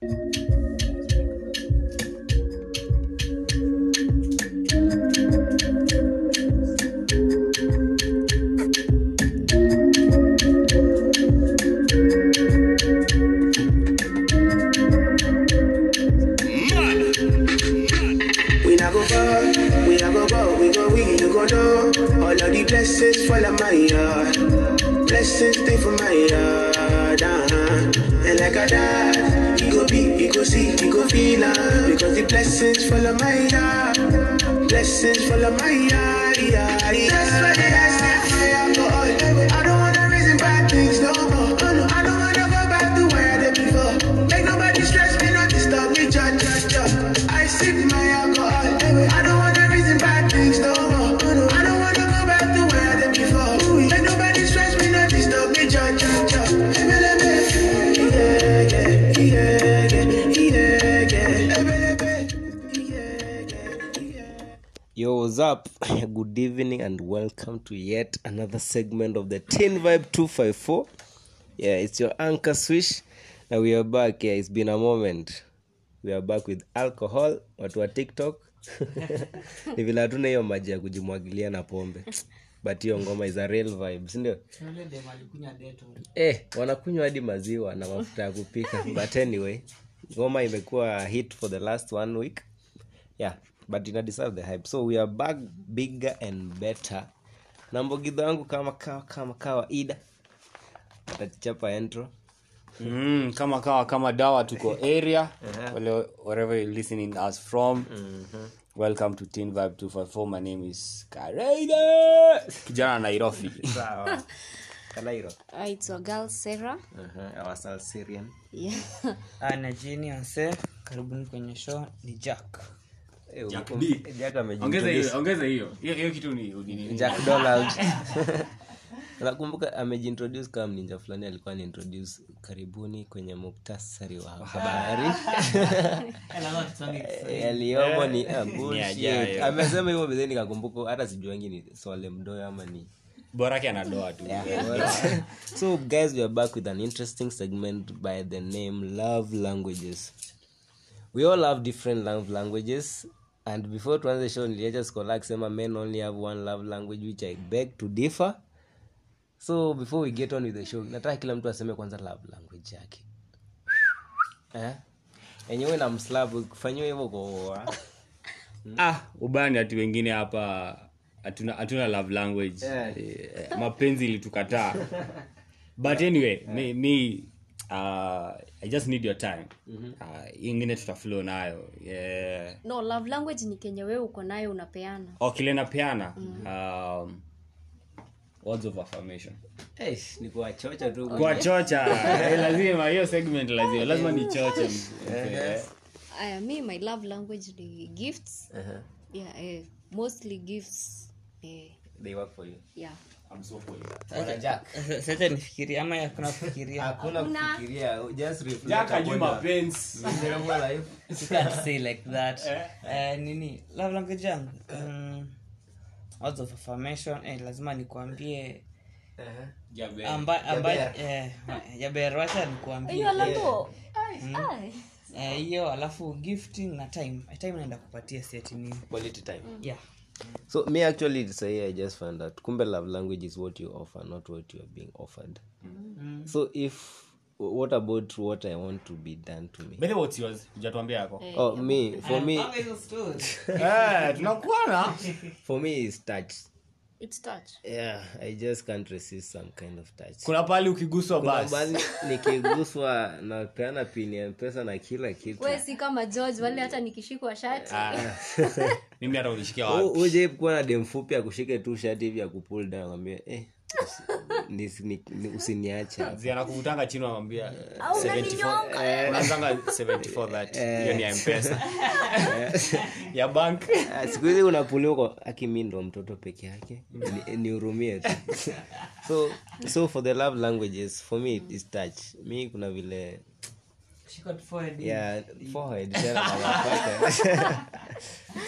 We blessings fall on my yard, blessings fall on my yard. Yeah, yeah. That's why they what's up? Good evening and welcome to yet another segment of the Teen Vibe 254. Yeah, it's your anchor swish. Now we are back. Yeah, it's been a moment. We are back with alcohol, watu wa TikTok. Ni vile hatuna hiyo maji ya kujimwagilia na pombe. But hiyo ngoma is a real vibe, si ndio? Eh, wanakunywa hadi maziwa na mafuta ya kupika. But anyway, ngoma imekuwa hit for the last one week. Yeah, but ina deserve the hype. So we are back bigger and better. Na mbogidho yangu kama kawa kama kawaida. Atachapa entro Mm, kama kawa kama dawa tuko area Wale- wherever you're listening us from welcome to teen vibe 254 my name is kareide kijana nairobi Sawa. Kalairo. Uh, it's a girl Sarah. Uh-huh. Our South Syrian. Yeah. na jini ase karibuni kwenye show ni jack ongeza amejintroduce. hiyo hiyo. Hiyo hiyo kitu ni ni- ni- Jack Donald. nakumbuka amejiintroduce kama mninja fulani alikuwa anaintroduce karibuni kwenye muktasari wa habari. Yaliyomo ni ah, amesema hivyo bezeni nikakumbuka hata sijuangi ni swale mdoyo ama ni borake anadoa tu. So guys we are back with an interesting segment by the name love languages. We all have different love languages and before tuanze show niliacha skola akisema men only have one love language which i beg to differ. So before we get on with the show nataka kila mtu aseme kwanza love language yake. Eh? enyewe na mslavu kufanyiwa hivyo kwa ah ubani hati wengine hapa hatuna hatuna love language. Yeah. eh, mapenzi ilitukataa. But anyway me, me uh, i just need your time uh, ingine tutaflow nayo yeah. No, love language ni kenye wewe uko nayo unapeana. oh, kile napeana um, words of affirmation hey, ni kuwachocha tu kwa eh, lazima hiyo segment lazima lazima ni choche Eh, Aya, me my love language ni gifts. Uh-huh. Yeah, eh, mostly gifts. Eh, they work for you yeah. I'm so for. Bwana Jack sasa nifikiria ama hakuna kufikiria hakuna Hakuna. kufikiria. Just reflect Jack ajui mapenzi. miserable life. You can't say like that. Eh, nini? Love language yangu. Um, words of affirmation. Eh, lazima eh, jaber wacha nikuambie. Hiyo. Eh, alafu gifting na time. Time naenda kupatia seti nini? Quality time. Yeah so me actually say i just found out kumbe love language is what you offer not what you are being offered. So if what about what i want to be done to me? By the way, what's yours? Hujatuambia yako. Oh me for me Eh, tunakuona. For me is touch It's touch. yeah i just can't resist some kind of touch. Kuna pali ukiguswa Kuna basi. mahali nikiguswa napeana pini ya mpesa na kila kitu. Wewe si kama George wale hata nikishikwa shati. mimi hata unishikia wapi? uje kuwa na dem fupi akushike tu shati hivi akupull down akwambia eh usi- nisi- ni- ni- usiniache hapa." Zi anakuvutanga chini anamwambia unaanzanga 74 hiyo ni ya mpesa. Ya bank. Ah, siku hizi unapuliuko kwa akimi ndo mtoto peke yake. Ni- nihurumie tu. So so for the love languages for me is touch. Mi kuna vile Shika tu forehead. yeah forehead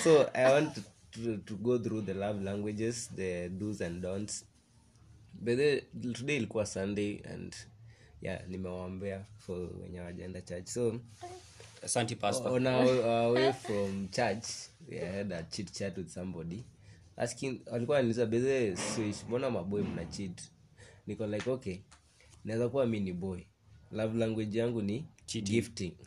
so i want to, to, to go through the love languages the do's and don'ts but the, today ilikuwa sunday and yeah nimewaombea for wenye wajaenda church. So asante pastor. on our, our way from church we had a chit chat with somebody. Asking alikuwa ananiuliza beze switch mbona maboy mna cheat? Niko like okay naweza kuwa mi ni boy. Love language yangu ni gifting.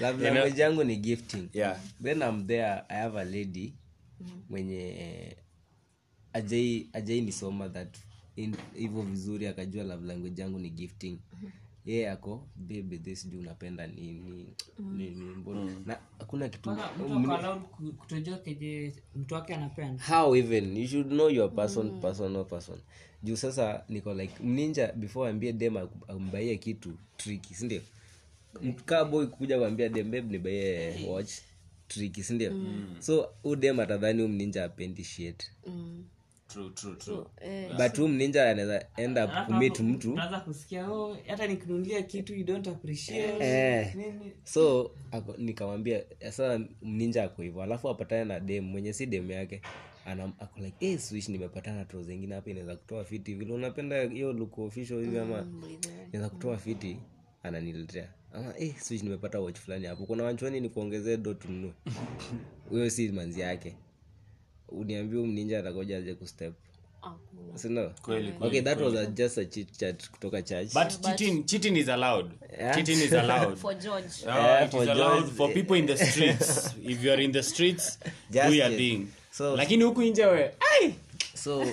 Love language yangu ni gifting. Yeah. then i'm there i have a lady mwenye ajai ajai nisoma that hivyo vizuri akajua love language yangu ni gifting. Ye ako bebe this juu unapenda nini? Nini? Mbona? Na hakuna kitu kutojua keje mtu wake anapenda? How even? You should know your person personal person juu sasa niko like mninja before ambie dem ambaie kitu triki sindio kaa boy kuja kuambia dem babe nibaie watch. Triki sindio so u dem atadhani u mninja apendi shit true true true. But u mninja anaweza end up kumit mtu. kusikia oh, hata nikinunulia kitu you don't appreciate. Eh. nini? So ako- nikamwambia sasa mninja ako hivyo. Alafu apatane na dem mwenye si dem yake Ana- ako like hey, swish nimepatana tro zingine hapa inaweza kutoa fiti vile. Unapenda hiyo look official hivi ama inaweza kutoa fiti? Ananiletea. Ama hey, swish nimepata watch fulani hapo. Kuna wanchoni ni kuongezee do tununue huyo si manzi yake uniambia mninja atakoja aje kustep. Sindo okay that was a, just a chit chat kutoka church. But cheating cheating is allowed. Yeah. cheating is allowed. For george. Yeah, it for is allowed for people in the streets. If you are in the streets Just do your it. thing. So- lakini huku nje we so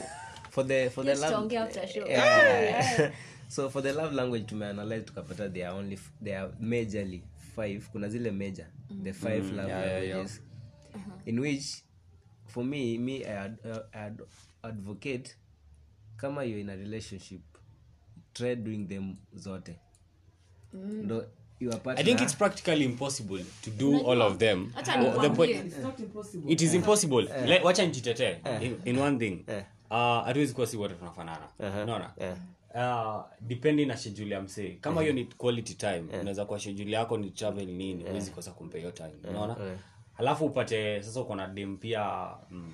for the for the love Yeah. yeah. so for the love language tumeanalyze tukapata they are only they are majorly five. Kuna zile major the five love languages. In which for me me I, ad, I ad, advocate kama you're in a relationship try doing them zote. Ndo your i think it's practically impossible to do all of them. Oh, the point it's not impossible. It is impossible. Le- wacha uh, in, in one thing. Eh. uh, hatuwezi kuwa si wote tunafanana. Unaona? Uh, depending na schedule ya msee. Kama hiyo ni quality time unaweza kuwa schedule yako ni travel nini huwezi kosa kumpa hiyo time. Unaona halafu upate sasa uko na dem pia mm,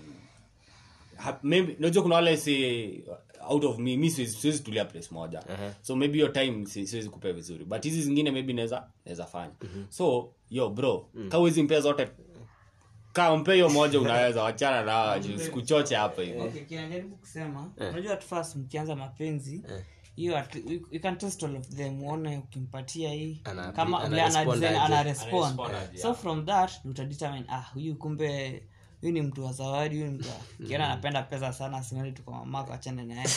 ha- maybe unajua kuna wale si out of me mi siwezi siwezi tulia place moja. So maybe your time si- siwezi kupea vizuri. But hizi zingine maybe naweza naweza fanya. So yo bro mm. ka uwezi mpea zote ka mpe hiyo moja unaweza wachana na sikuchoche hapa hivi okay kinajaribu kusema unajua at first mkianza mapenzi hiyo you- you can test all of them uone ukimpatia hii. Kama ana ana respond ana Ana respond respond so from that utadetermine ah huyu kumbe huyu ni mtu wa zawadi huyu mtu wa- kiona anapenda pesa sana simendi tuko mamako achane naye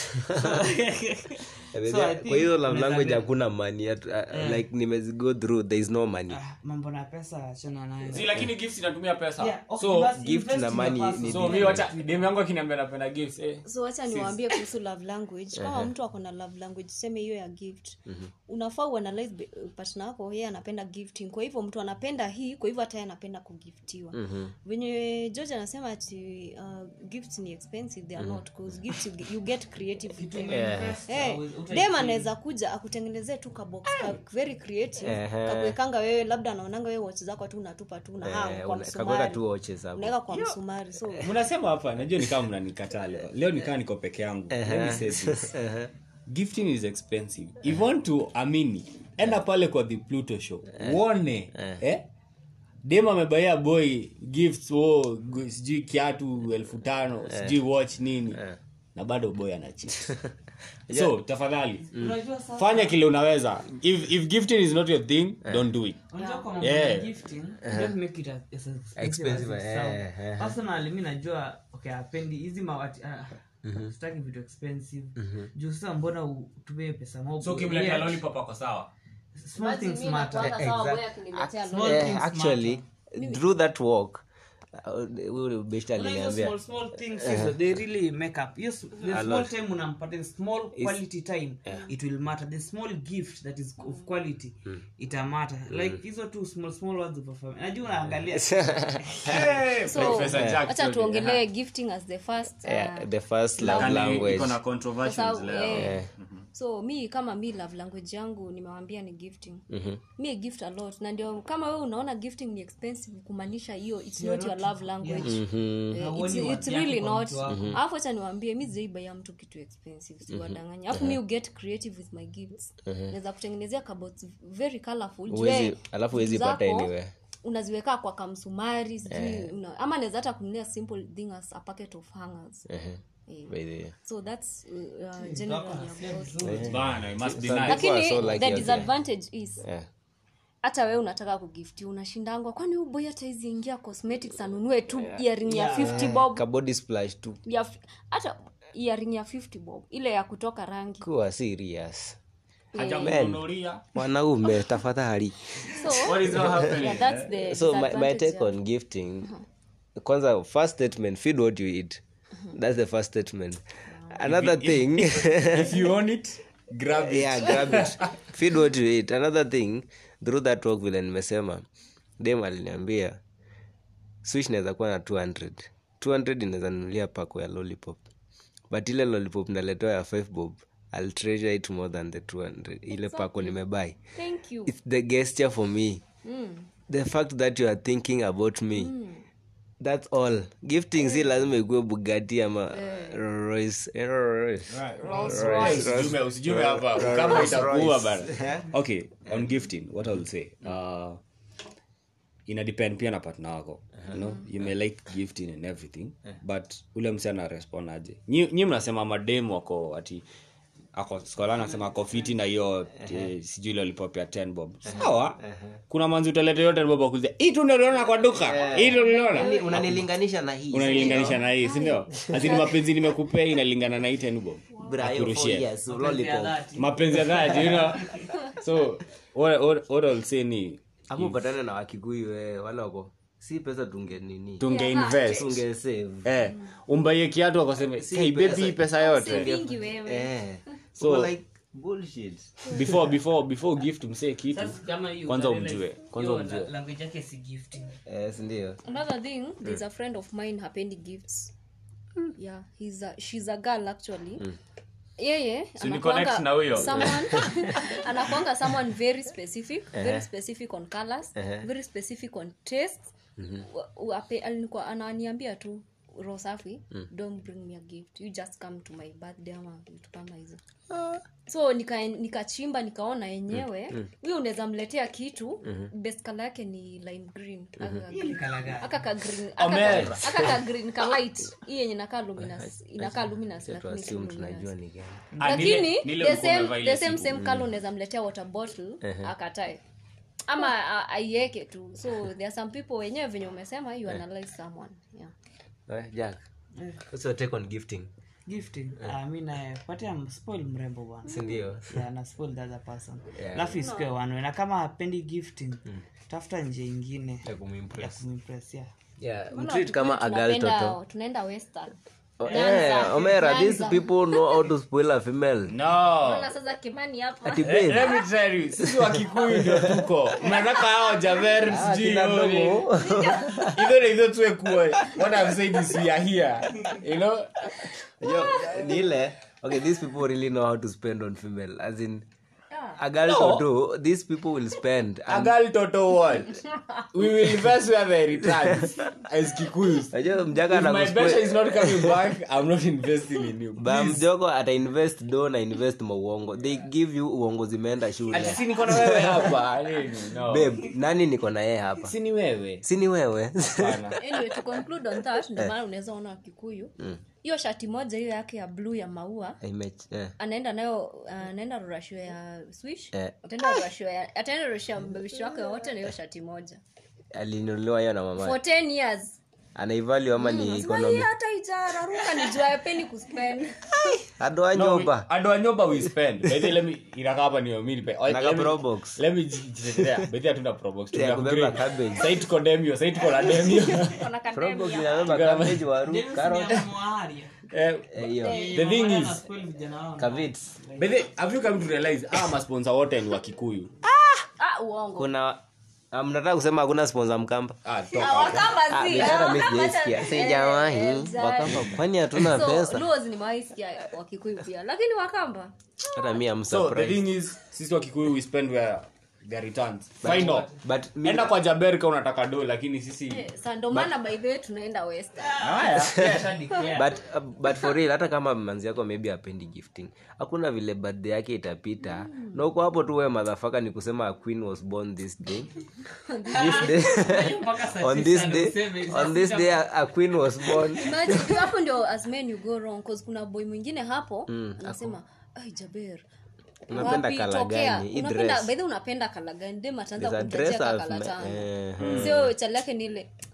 kwa hiyo love language hakuna money At- uh, like nimezi-go through there is no money. Uh, mambo na pesa achana naye si lakini gifts inatumia pesa. Yeah, okay, so gift na money ni so mimi acha demu yangu akiniambia napenda gifts eh. so acha niwaambie kuhusu love language. Kama mtu ako na love language sema hiyo ya gift. Unafaa uanalyze partner wako yeye anapenda gifting. Kwa hivyo mtu anapenda hii kwa hivyo hata yeye anapenda kugiftiwa. Venye george anasema ati uh, gifts ni expensive they are not cause gifts you, you get creative with them. hey, dem anaweza kuja akutengenezee tu kabox ka very creative Ehe. kakuwekanga wewe labda anaonanga wewe watch zako tu unatupa tu na hao Eh, kwa msumari. tu watch zako. Unaweka kwa msumari so. mnasema hapa najua nikaa mnanikataa leo leo nikaa niko peke yangu. Let me say this. gifting is expensive. If you want to amini enda pale kwa the pluto show. Uone. Eh? Dem amebaia boy gifts oh, sijui kiatu elfu tano sijui watch nini. Na bado boy anachit so tafadhali. Mm. fanya kile unaweza. If, if gifting is not your thing don't do it. Yeah. gifting don't make it as expensive Expensive, as it sounds. personally mi najua okay apendi hizi mawati ah, sitaki vitu expensive. Juu sasa mbona utumie pesa mob Yet, ako sawa small things matter. Small Eh, things actually through that walk uh, huyu beshte Kuna hizo aliniambia small small things hizo they really make up. Yes the A small lot. time unampatia small quality time it will matter. The that is of quality ita matter. Like hizo two small small words of affirmation. Najua unaangalia. So Professor Jack wacha Todd, tuongelee gifting as the first uh, yeah, the first love language iko na kwa controversials sababu, leo. eh, so mi kama mi love language yangu nimewambia ni gifting. Mhm. mi gift a lot. Na ndio kama we unaona gifting ni expensive kumaanisha hiyo it's not your love language. Yeah. mm-hmm. uh, it's, it's really not. alafu hacha niwambie mi zaibaia mtu kitu expensive siwadanganya. Alafu mi uget creative with my gifts. Naweza kutengenezea kabot very colorful. Huwezi- alafu wezi pata anywhere. unaziweka kwa kamsumari sijui una, ama naweza hata kunulia simple thing as a packet of hangers. Ehe. By the so that's uh, uh, generally Bana, it must be nice. lakini so the is Yeah. hata we unataka kugifti unashindangwa. Kwani boy hata hizi ingia cosmetics anunue tu earring ya 50 bob? Ka splash tu. Ya hata earring ya 50 bob ile ya kutoka rangi. Kuwa serious. Mwanaume tafadhali. So What is not happening? yeah, that's the so my, my take on gifting kwanza first statement feed what you eat that's the first statement. Another thing. If you own it, grab it. yeah grab it. Feed what you eat. Another thing through that talk vile nimesema dem aliniambia switch naweza kuwa na 200 200 inaweza nunulia pako ya lollipop. But ile lollipop naletewa ya 5 bob I'll treasure it more than the 200 ile pako nimebai thank you. It's the gesture for me. Mm. the fact that you are thinking about me that's all. Gifting si lazima ikuwe bugati ama eh, okay on gifting what i'll say uh, ina depend pia na patna wako you know? You may like gifting and everything but ule msi ana respond aje? Nyi nyi mnasema mademu wako ati ako skola anasema ako fiti na hiyo eh, sijui lolipopia 10 bob. Sawa? Kuna manzi utaleta hiyo 10 bob akuzia hii tu ndio uliona kwa duka. Hii ndio uliona unanilinganisha na hii. Unanilinganisha na hii azini mapenzi nimekupea inalingana na hii 10 bob. Akurushie mapenzi ya dhati you know? so what, what, what I'll say ni ama na wakikuyu eh, wale wako si pesa tunge nini? Tunge invest. tunge save. Eh kiatu akaseme hey baby hii pesa yote. vingi wewe. Eh. So- so like bullshit. before before before gift msee kitu. Kwanza umjue, kwanza umjue. language yake si gifting eh ndio? Another thing there's a friend of mine hapendi gifts. Yeah he's a, she's a girl actually. Yeye connect na huyo. someone- very specific very specific on colors very specific on taste Wape- alikuwa ananiambia tu roho safi don't bring me a gift. You just come to my birthday ama vitu kama hizo. So nika- nikachimba nikaona yenyewe. Huyo unaweza mletea kitu. Best color yake ni lime green. Aka green. Kalaga. ka green aka aka ka green ka light hii yenye inakaa luminous. Inakaa luminous lakini si tuassume luminous ni gani. Ah, lakini the same, the same, same color unaweza mletea water bottle akatae ama aiweke tu. So there are some people wenyewe venye umesema you analyze someone. Yeah. eh, jack. What's your take on gifting? Gifting? Ah, mi napatia spoil mrembo bwana. Si yeah, na spoil the other person. Yeah. alafu isikue wanwe na kama apendi gifting tafuta njia ingine ya ya kumimpress kumimpress yeah. yeah mtreat kama Wakikuyu a girl tunapenda- toto tunaenda western Oh, Danza, eh, omera these people know how to spoil a female. No. Sasa kimani hapa. Ati Eh, babe let me tell you sisi wakikuyu ndio tuko. Mnataka hao javer ah, sijui yoni. either either tuwe kuwe what i'm saying is we are here. You know? Yo, nile. okay these people really know how to spend on female as in a girl toto these people will spend a and girl toto what? We will invest where they return as kikuyus mjaka if my anakuspoil- is not coming back i'm not investing in you. Ba mjogo ata invest do na invest mauongo they give you uongo zimeenda shule. Ati si niko na wewe hapa no. Babe nani niko na yeye hapa? Si ni wewe. Si ni wewe. Anyway to conclude on that ndio maana unaweza ona wakikuyu hiyo shati moja hiyo yake ya bluu ya maua Image, eh. anaenda nayo anaenda rurashio ya swish Eh. ataenda rurashio ya ataenda rurashio mbebishi wake wote na hiyo shati moja alinunuliwa hiyo na mama for 10 years anaivalue ama ni kuspend. Adoa nyoba adoa nyoba we spend. By let me inakaa hapa ni mimi nipe Naka Let me- Pro Box. let me jitetea. By hatuna Pro Box, tuna Ya kubeba upgrade. cabbage. Sasa hii tuko demio sasa hii tuko na Probox inabeba cabbage waru carrot. Eh, eh, the thing is kavits by have you come to realize ah masponsa wote ni wa kikuyu ah uongo. Kuna Ah, mnataka kusema hakuna sponsor mkamba? Ah, toka. Ah, Ah, ah, sijawahi wakamba kwani hatuna so pesa? Luos nimewahi sikia wakikuyu pia. Lakini wakamba. Hata mi am so the surprised. thing is sisi wakikuyu we spend where their returns find out but mi enda kwa jaberka unataka do lakini sisi Eh, sa ndo maana by the way tunaenda western haya but, uh, but for real hata kama manzi yako maybe apendi gifting hakuna vile birthday yake itapita. Na uko hapo tu wewe madhafaka ni kusema a queen was born this day. This day on this day on this day a, a queen was born. Hapo ndio as men you go wrong cause kuna boy mwingine hapo anasema ai jaber Unapenda gani? Unapenda- kalagani unapenda kala gani? Dem ataanza There's a kumtajia dress ka I've kala met- tano sio chali yake ni ile babe, aki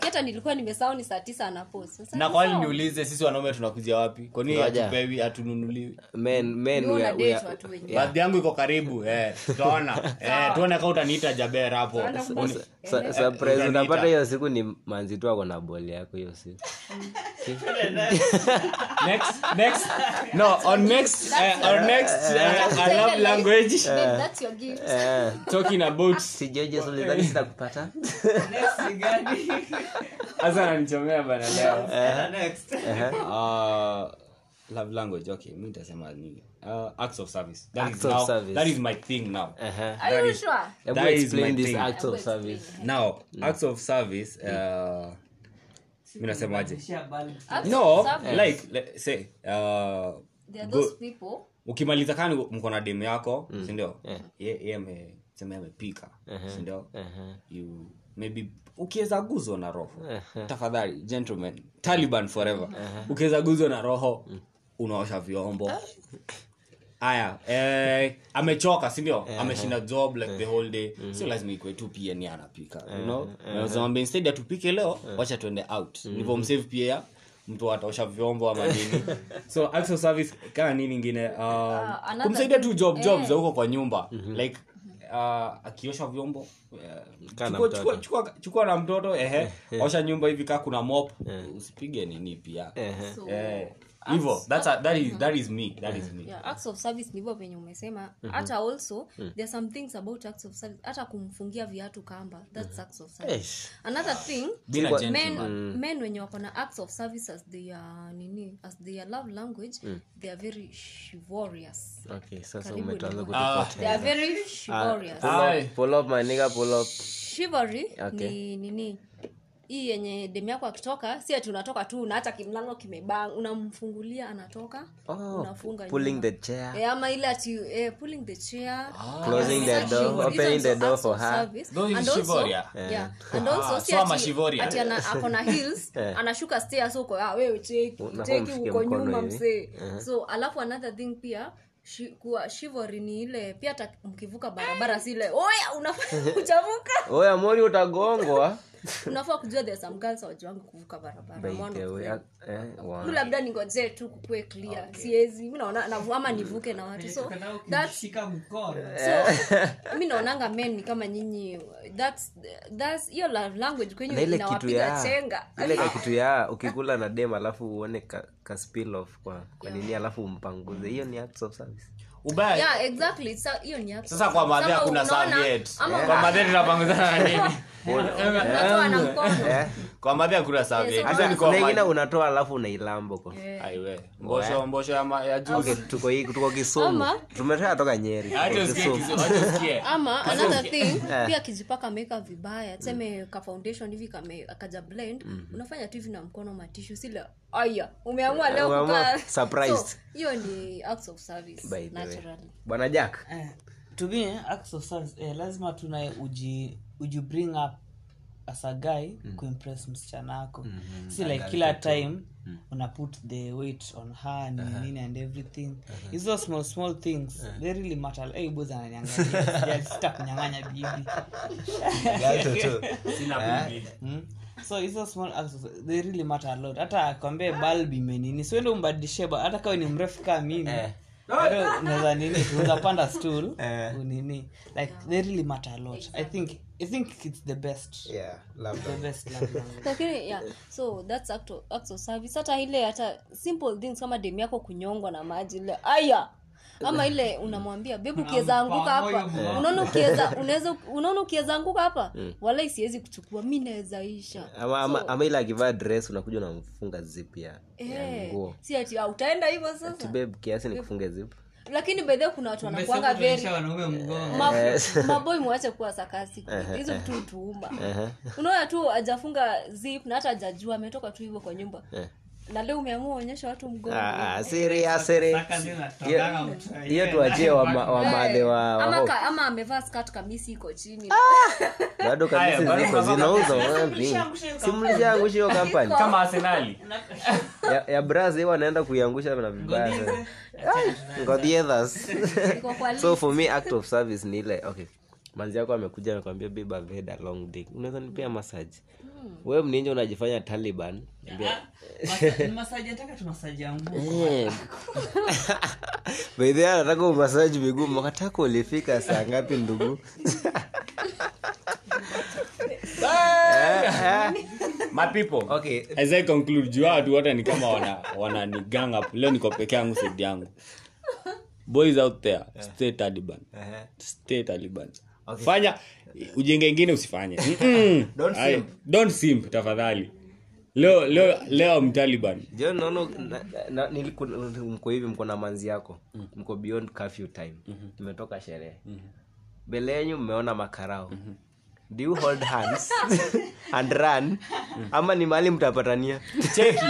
hata nilikuwa nimesahau ni saa tisa anapost na kwani niulize sisi wanaume tunakuzia wapi kwani Ngoja. hatupewi hatununuliwi men men we are, we are, watu wenyewe. baadhi yangu iko karibu eh, tutaona eh, tuone kama utaniita jaber hapo Uni- Sa- surprise Utaniita. unapata hiyo siku ni manzi tu ako na boli yako hiyo siku next next no on next uh, on next uh, I love language Babe, that's your gift. Eh, talking about sijeje solidhani sitakupata Next gani? hasa ananichomea bana leo. Uh, love language okay mi nitasema ni uh, acts of service. That Acts is of now service. that is my thing now. Aha. Are you is- sure? That is my this thing. acts of service. Now now acts of service uh, mi nasemaje? No like let, say uh, There are go- those people. ukimaliza kani mko na demu yako sindio ye ye ame- sema amepika sindio you maybe ukiweza guzwa na roho. Tafadhali gentlemen taliban forever. Ukiweza guzwa na roho unaosha vyombo. Aya eh, amechoka sindio ameshinda job like the whole day. Sio lazima ikwe tu pia ni anapika you know? Instead atupike leo wacha tuende out. Nivo msave pia mtu ataosha vyombo ama nini. So service kaa nini ingine um, another- kumsaidia tu job job Eh. za huko kwa nyumba. Like uh, akiosha vyombo na chukua, na mtoto ehe osha nyumba hivi kaa kuna mop. Usipige nini pia. So Eh, hivyo that is that is me that is me. Yeah, acts of service ndivyo venye umesema. Hata also there are some things about acts of service hata kumfungia viatu kamba that's acts of service. Eish. another thing gentleman. men, men wenye wako na acts of service as their nini as their love language they are very chivalrous. Okay sasa umetaanza ni- Ah. they are very chivalrous. pull up, pull up my nigga pull up. Chivalry Okay. ni nini hii yenye demu yako akitoka si ati unatoka tu na hata kimlango kimebang unamfungulia anatoka Oh, unafunga pulling the chair. Eh, ama ile ati eh, pulling the chair. Closing the door, opening the door for her. service. Those is And also- yeah. yeah. And also, Ah, si ati- ati ana- ako na heels anashuka stairs huko. Ah, wewe cheki cheki uko nyuma msee. So alafu another thing pia shi, kuwa shivori ni ile pia hata mkivuka barabara sile oya unafaa kuchavuka oya mori utagongwa unafaa kujua there wangu some girls hawajuangi kuvuka barabara. By I'm one the of way, them. eh, mi labda ningojee tu kukue clear. Siezi mi naona nivuke na watu. So mkono. so mi naonanga men ni kama nyinyi that's that's hiyo language na kwenye ile kitu inawapiga chenga. ile kitu ya ukikula na dem alafu uone ka, ka spill off kwa, kwa nini alafu umpanguze. Hiyo ni acts of service ubaya. Yeah exactly. Sa- hiyo ni act. sasa kwa madhe hakuna serviette kwa madhe tunapanguzana na nini? Mkono. Eh? kwa madhe hakuna serviette Yes, ni kwa kuna unatoa alafu unailambo kwa aiwe mbosho mbosho ya ma- ya juice. Tuko hii tuko kisumu. Tumetoka toka nyeri ama another thing pia akijipaka ameweka vibaya tuseme ka foundation hivi kame akaja blend unafanya tu hivi na mkono matishu sile aya umeamua leo Umeamua hiyo ni acts of service By the way. naturally. Bwana jack. Eh, to me acts of service eh, lazima tunaye uji uji bring up as a guy kuimpress msichana wako. Si like kila time una put the weight on her nini nini and everything. Hizo small small things. They really matter. Hey boys ananyanganya sita kunyang'anya bibi. Mm. So hizo small acts they really matter a lot. Hata akwambie bulb imenini siwende umbadilishie hata kawe ni mrefu kaa mimi. Eh. Unaweza nini unaweza panda stool unini like they really matter a lot. I think i think it's the best. Yeah, love the best lakini yeah so that's act of, act of service. Hata ile hata simple things kama demu yako kunyongwa na maji ile aya ama ile unamwambia bebu ukiweza anguka hapa. unaona ukiweza unaweza unaona ukiweza anguka hapa? Wala siwezi kuchukua mi naweza isha. Ama, ama, ama ile akivaa dress unakuja unamfunga zip ya, ya Eh, nguo. si ati ah, utaenda hivyo sasa? Babe kiasi ni kufunge zip. Lakini bedhe kuna watu wanakuanga very Ma- maboi mwache kuwa sakasi hizo vitu tuuma unaona tu ajafunga zip na hata ajajua ametoka tu hivyo kwa nyumba na leo umeamua uonyesha watu mgongo. Ah, ah, serious, serious. Saka zina Hiyo- tokanga mtu wa- hiyo tuachie wamadhe wa ama, wa- ka, ama amevaa skat kamisi iko chini. Bado kamisi ziko zinauzwa simlishaangusha hiyo kampani kama arsenali. Ya, ya bras hiyo kuiangusha na vibaya sana. Kwa so for me act of service ni ile. Okay manzi yako amekuja amekwambia babe I've had a long day. Unaweza nipea massage? Wewe mninje unajifanya taliban. Niambia, Masa- masaji nataka tu eh. By the way, anataka umasaji miguu. Makataka ulifika saa ngapi ndugu? My people. Okay. As i conclude juu watu wote ni kama wana, wana ni gang up. Leo niko peke yangu sidi yangu. Boys out there stay taliban. Stay taliban fanya ujenge ingine usifanye. Don't simp. don't simp tafadhali. Leo leo leo mtaliban. Jo naona na- na- mko hivi mko na manzi yako. Mko beyond curfew time. Mmetoka sherehe. Mbele yenyu mmeona makarao. Do you hold hands and run? Ama ni mali mtapatania? Cheki.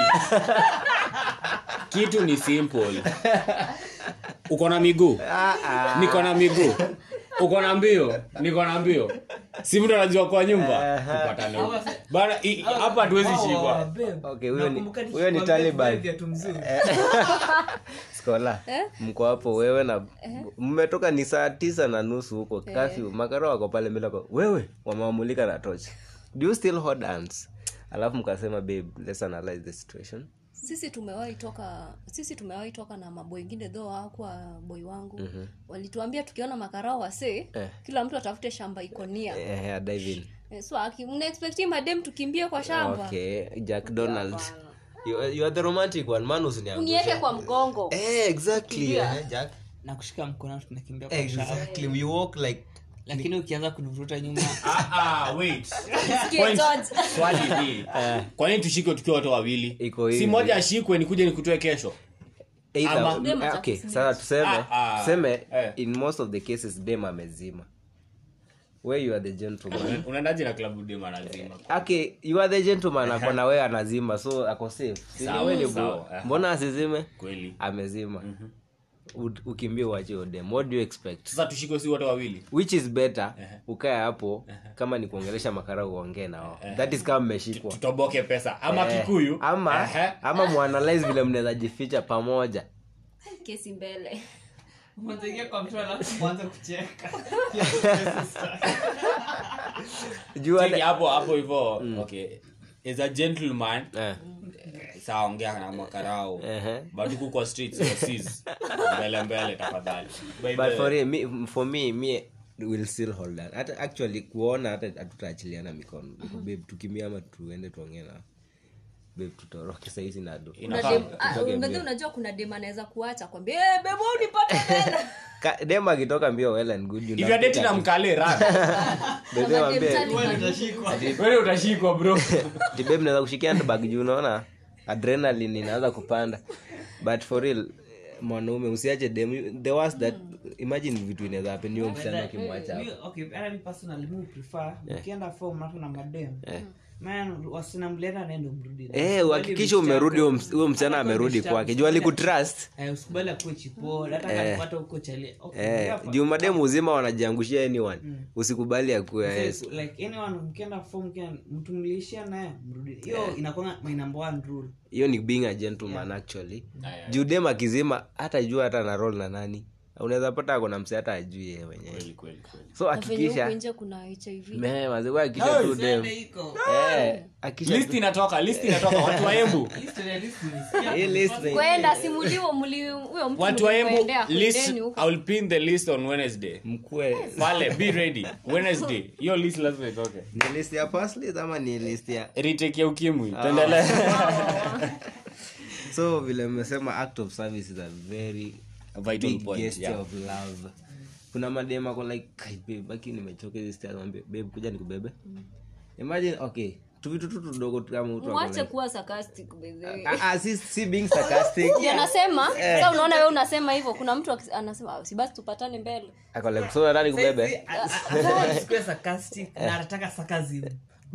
Kitu ni simple. Uko na miguu? Niko na miguu uko na mbio? Niko na mbio. Si mtu anajua kwa nyumba? Tupatane bana hapa hatuwezi shikwa. Okay, huyo ni- huyo ni Taliban. skola mko hapo wewe na mmetoka ni saa tisa na nusu huko kafyu makaro wako pale mbele wewe wamewamulika na tochi do you still hold hands? Alafu mkasema babe let's analyze the situation sisi tumewahi toka sisi tumewahi toka na maboi ingine dho hawakuwa boi wangu. Walituambia tukiona makarao wasee Eh. kila mtu atafute shamba ikonia eh, eh, dive eh, so mnaexpecti madem tukimbie kwa shamba? Okay jack donald. You, you are the romantic one. Man kwa mgongo. Eh, exactly. Yeah, jack. Na kushika mkono tunakimbia kwa shamba. Exactly we walk like lakini ukianza kunivuruta nyuma. Ah, ah, swali hii kwa nini tushikwe tukiwa watu wawili? Si moja ashikwe nikuja nikutoe kesho? Either Ama- Dem eh, okay. Sasa tuseme Ah, ah. tuseme Eh. in most of the cases dem amezima. Where you are the gentleman? Unaendaje na klabu dema lazima okay you are the gentleman ako na wewe anazima so ako safe. Si wewe ni sawa, bro. aha. mbona asizime? Kweli. Amezima. U- ukimbie uache odem dem what do you expect? Sasa tushikwe si wote wawili? Which is better? Ukae hapo kama ni kuongelesha makara uongee nao that is kama mmeshikwa. Tutoboke pesa. Ama Eh, kikuyu? Ama Ehe. ama muanalyze vile mnaweza jificha pamoja. Kesi mbele. Mwanzaingia kwa mtu alafu mwanza kucheka. Jua Cheki hapo hapo hivo. Okay. As a gentleman eh, saa ongea na makarao. But huku kwa streets mbele mbele tafadhali. But for, me, for me me will still hold that. Hata actually kuona hata hatutaachiliana mikono. Niko, babe tukimia ama tuende tuongee na tutoroke ah, unajua kuna dem anaweza kuacha kwambia hey, tena. Dem akitoka mbio well and good if you're dating na mkale run. Babe, mwambie, wewe utashikwa. bro. naweza kushikia juu unaona adrenaline inaanza kupanda. But for real mwanaume usiache dem the worst that imagine vitu inaweza happen hiyo msichana ukimwacha hapo. okay hata personally mi prefer ukienda form na na madem man mrudi eh uhakikishe umerudi huyo ms- msichana amerudi kwake. juu alikutrust Eh, usikubali eh. juu mademu uzima wanajiangushia anyone. Usikubali akuwe yes. like anyone mkienda form mkienda mtu mliishia naye mrudi. Hiyo inakuwa my number one ni being a gentleman actually. Juu dem akizima hata jua hata na rol na nani unaweza pata ako na mse hata ajui yeye mwenyewe. Kweli, kweli, kweli. so na venye huku hakikisha nje kuna hiv Me, mazee, hakikisha tu dem. iko. Eh hakikisha list inatoka inatoka watu wa embu. Hii list ni- kwenda simuliwo huyo mtu watu wa embu list i will pin the list on wednesday. Mkwe. Pale be ready. Wednesday. Hiyo list lazima itoke. Ni list ya paslit ama ni list ya retake ya ukimwi. Tuendelee. So vile mmesema act of service is a very vital point, yeah. of love kuna madema kwa like "Kai, nimechoka hizi stairs." Mwambie, babe kuja nikubebe imagine okay tu vitu tu tudogo tu kama mtu ako kuwa sarcastic by. Ah, ah, si, si being sarcastic yeah. unasema yeah. sasa unaona wewe unasema hivyo kuna mtu anasema "Ah, si basi tupatane mbele akole like so nataka nikubebe Sikuwe sarcastic na nataka sarcasm.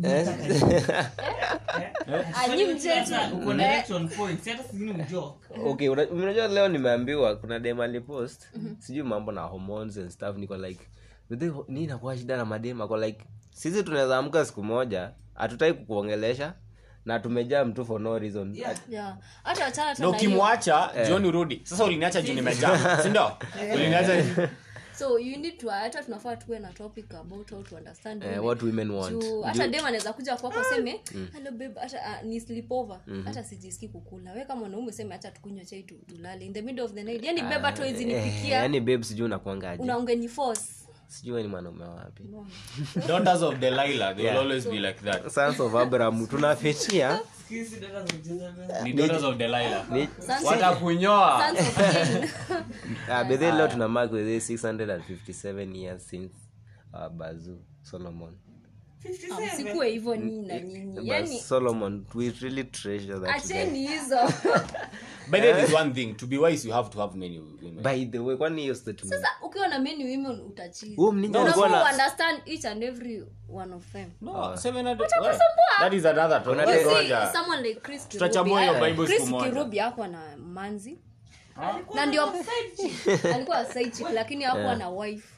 okay unajua leo nimeambiwa kuna dem alipost sijui mambo na hormones and stuff niko like ni nakuwa shida na madem ako like sisi tunaweza amka siku moja hatutaki kukuongelesha na tumejaa mtu for no reason. Yeah. Yeah. hiyo. ukimwacha jioni urudi. Sasa uliniacha juu nimejaa sindo uliniacha so you need to hata tunafaa tuwe na topic about how to understand eh, women. what women want. Juu, hata dem anaweza kuja kwako aseme hello babe hata uh, ni sleepover hata sijisiki kukula. We kama mwanaume useme hata tukunywa chai tu- tulale. In the middle of the night yani babe hata hizi Eh, nipikia. yani babe sijui unakuangaje. Unaongeni force. Sijui ni mwanaume wapi. Daughters of delilah they will always be like that. Sons of abraham tunafichia Watakunyoa ah, bedhe leo tuna mark with 657 years since uh, bazu solomon msikuwe hivyo nii na nyinyi yani solomon we really treasure that acheni hizo. By the way one thing. To be wise you have to have many women. By the way kwani hiyo statement sasa ukiwa na many women utachizi um, no, alikuwa na- understand each and every one of them. No seven hundred well, that is another topic. see, someone like Chris Tutachambua hiyo ah, Bible siku moja. Kirubi hapo na manzi. Na ndio alikuwa side chick lakini hapo na wife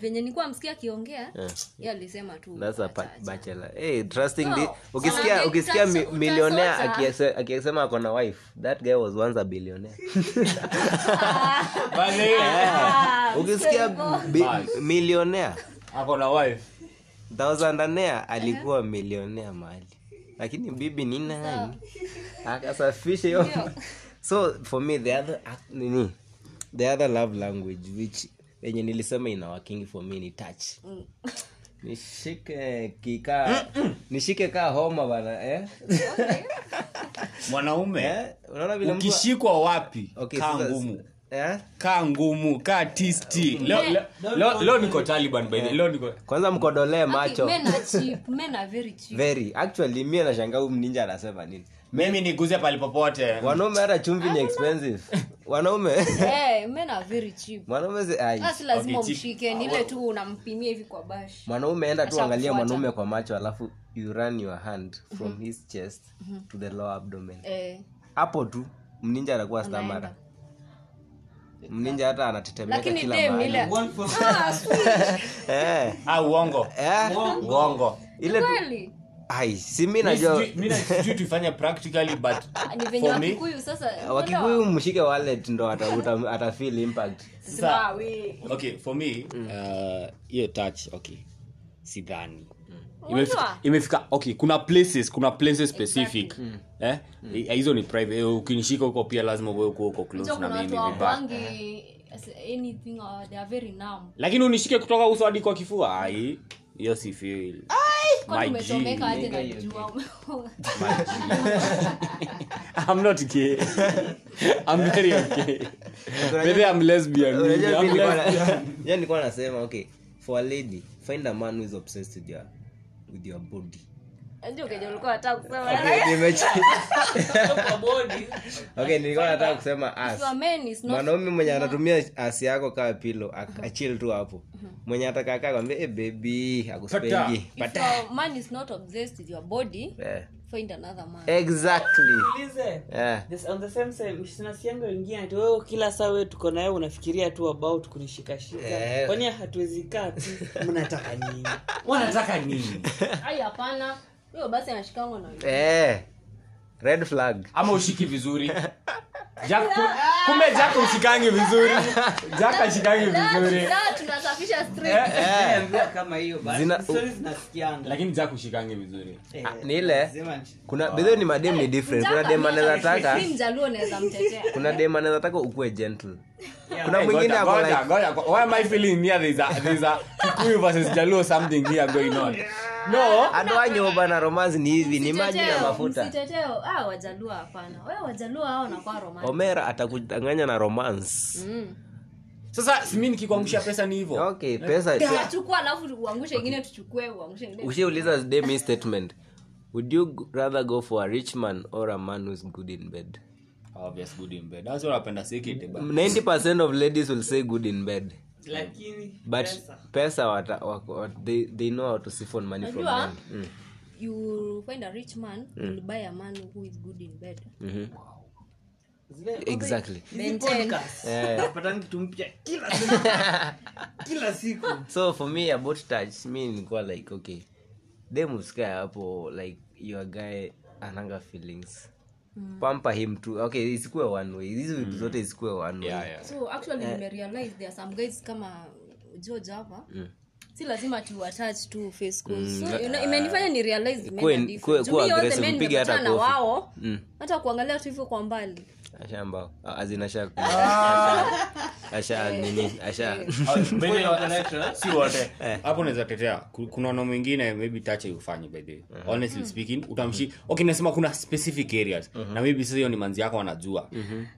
venye nikuwa msikia akiongea ye alisema tu that's a acha, pa- acha. bachelor hey, No, the ukisikia sana- ukisikia mi- utasota. akisema ako na wife that guy was once a billionaire. Ah, ukisikia bi- Bas. ako na wife. Thousandanea alikuwa milionea mahali. Lakini bibi ni nani? Akasafisha hiyo. So for me the other nini? The other love language which yenye nilisema ina working for me ni touch. Nishike kikaa nishike kaa homa bana eh? mwanaume eh? unaona vile ukishikwa wapi? Okay, kaa ngumu. Yeah. kaa ngumu kaa tisti. Leo, leo, leo, leo niko taliban by yeah. leo niko kwanza mkodolee macho. men are cheap men are very cheap. Very. Actually mie nashangaa mninja anasema nini mimi niguze palipopote wanaume hata chumvi ni expensive. Wanaume? Eh, men are very cheap. Mwanaume si- ai. Si lazima Okay, cheap. umshike ni ile tu unampimia hivi kwa bash. Mwanaume enda tu angalia mwanaume kwa macho alafu you run your hand from his chest to the lower abdomen. Eh, tu mninja anakuwa stamara. Mninja hata anatetemeka kila mahali. Ah, sweet. eh, ah uongo. Eh, uongo. Ile Ah, wakikuyu mshike wallet ndo ata, uta, ata feel impact. Sasa, we. okay for me uh, touch okay sidhani. Imefika, imefika okay kuna places kuna places specific. Eh? Hizo ni private. Eh, ukinishika huko pia lazima uwe uko huko close na mimi vibaya hawakuangi as- anything they are very numb. Lakini unishike kutoka uso hadi kwa kifua ai hiyo si feel kwani My G, umechomeka aje nigga, na you jua I'm not gay. I'm very okay. Maybe I'm lesbian. I'm lesbian. yeah, nilikuwa nasema okay for a lady find a man who is obsessed with your, with your body Okay, nilikuwa nataka kusema mwanaume mwenye anatumia asi yako kaa pilo achil tu hapo. Mwenye atakakaa kwambia hey, baby akuspendi if your man is not obsessed with your body yeah. find another man. Exactly. Ulize. yeah. This- on the same side sinasianga wengine ati wewe kila saa wewe tuko nawe unafikiria tu about kunishikashika Eh. kwani hatuwezi kaa tu? Mnataka nini? Mnataka nini? Ai hapana huyo basi anashikangwa na Eh. red flag. Ama ushiki vizuri. Jack, ku- kumbe jack ushikangi vizuri. Jack ashikangi vizuri. Sasa tunasafisha street. Kama hiyo basi. Stories nasikianga. lakini jack ushikangi vizuri. Eh, Ah, ni ile? kuna bedhio ni madem ni different. Kuna dem anaweza taka. Si mjaluo naweza mtetea kuna dem anaweza taka ukuwe gentle. Kuna mwingine ako like why am i feeling here there's a there's a kikuyu versus jaluo something here going on no. Andoanyoba na romance ni hivi ni maji na mafuta. msiteteo. Ah, hapana. Hao romantic. omera atakudanganya na romance. Mm. sasa simi nikikuangusha pesa ni hivyo? Okay pesa Tutachukua alafu uangushe ingine tuchukue uangushe ingine. Ushauliza demi statement. Would you rather go for a rich man or a man who's good in bed? Obvious good in bed. That's what napenda sekete 90% of ladies will say good in bed lakini but pesa. pesa wata, wako- wat, they, they know how to siphon money from Unajua? mm. you find a rich man you'll buy a man who is good in bed. Zile- exactly. Hizi podcast, napata kitu mpya kila siku. Kila siku. So for me about touch mi nilikuwa like okay. Dem usikae hapo like your guy ananga feelings pamper him to okay isikuwe one way. Hizi vitu zote isikuwe one way. Yeah yeah. So actually nimerealize there are some guys kama george hapa. Si lazima tu attach tu face mm, so, you know, imenifanya ni realize men are different. kuwe yote men nimepatana wao. Mm. hata kuangalia tu hivyo kwa mbali ashamba azinasha asha. Nini? Asha. By the way, si wote. Hapo naweza tetea. Kuna ono mwingine maybe tacha ufanye by the way. honestly speaking utamshi okay nasema kuna specific areas. Na maybe sasa hiyo ni manzi yako anajua.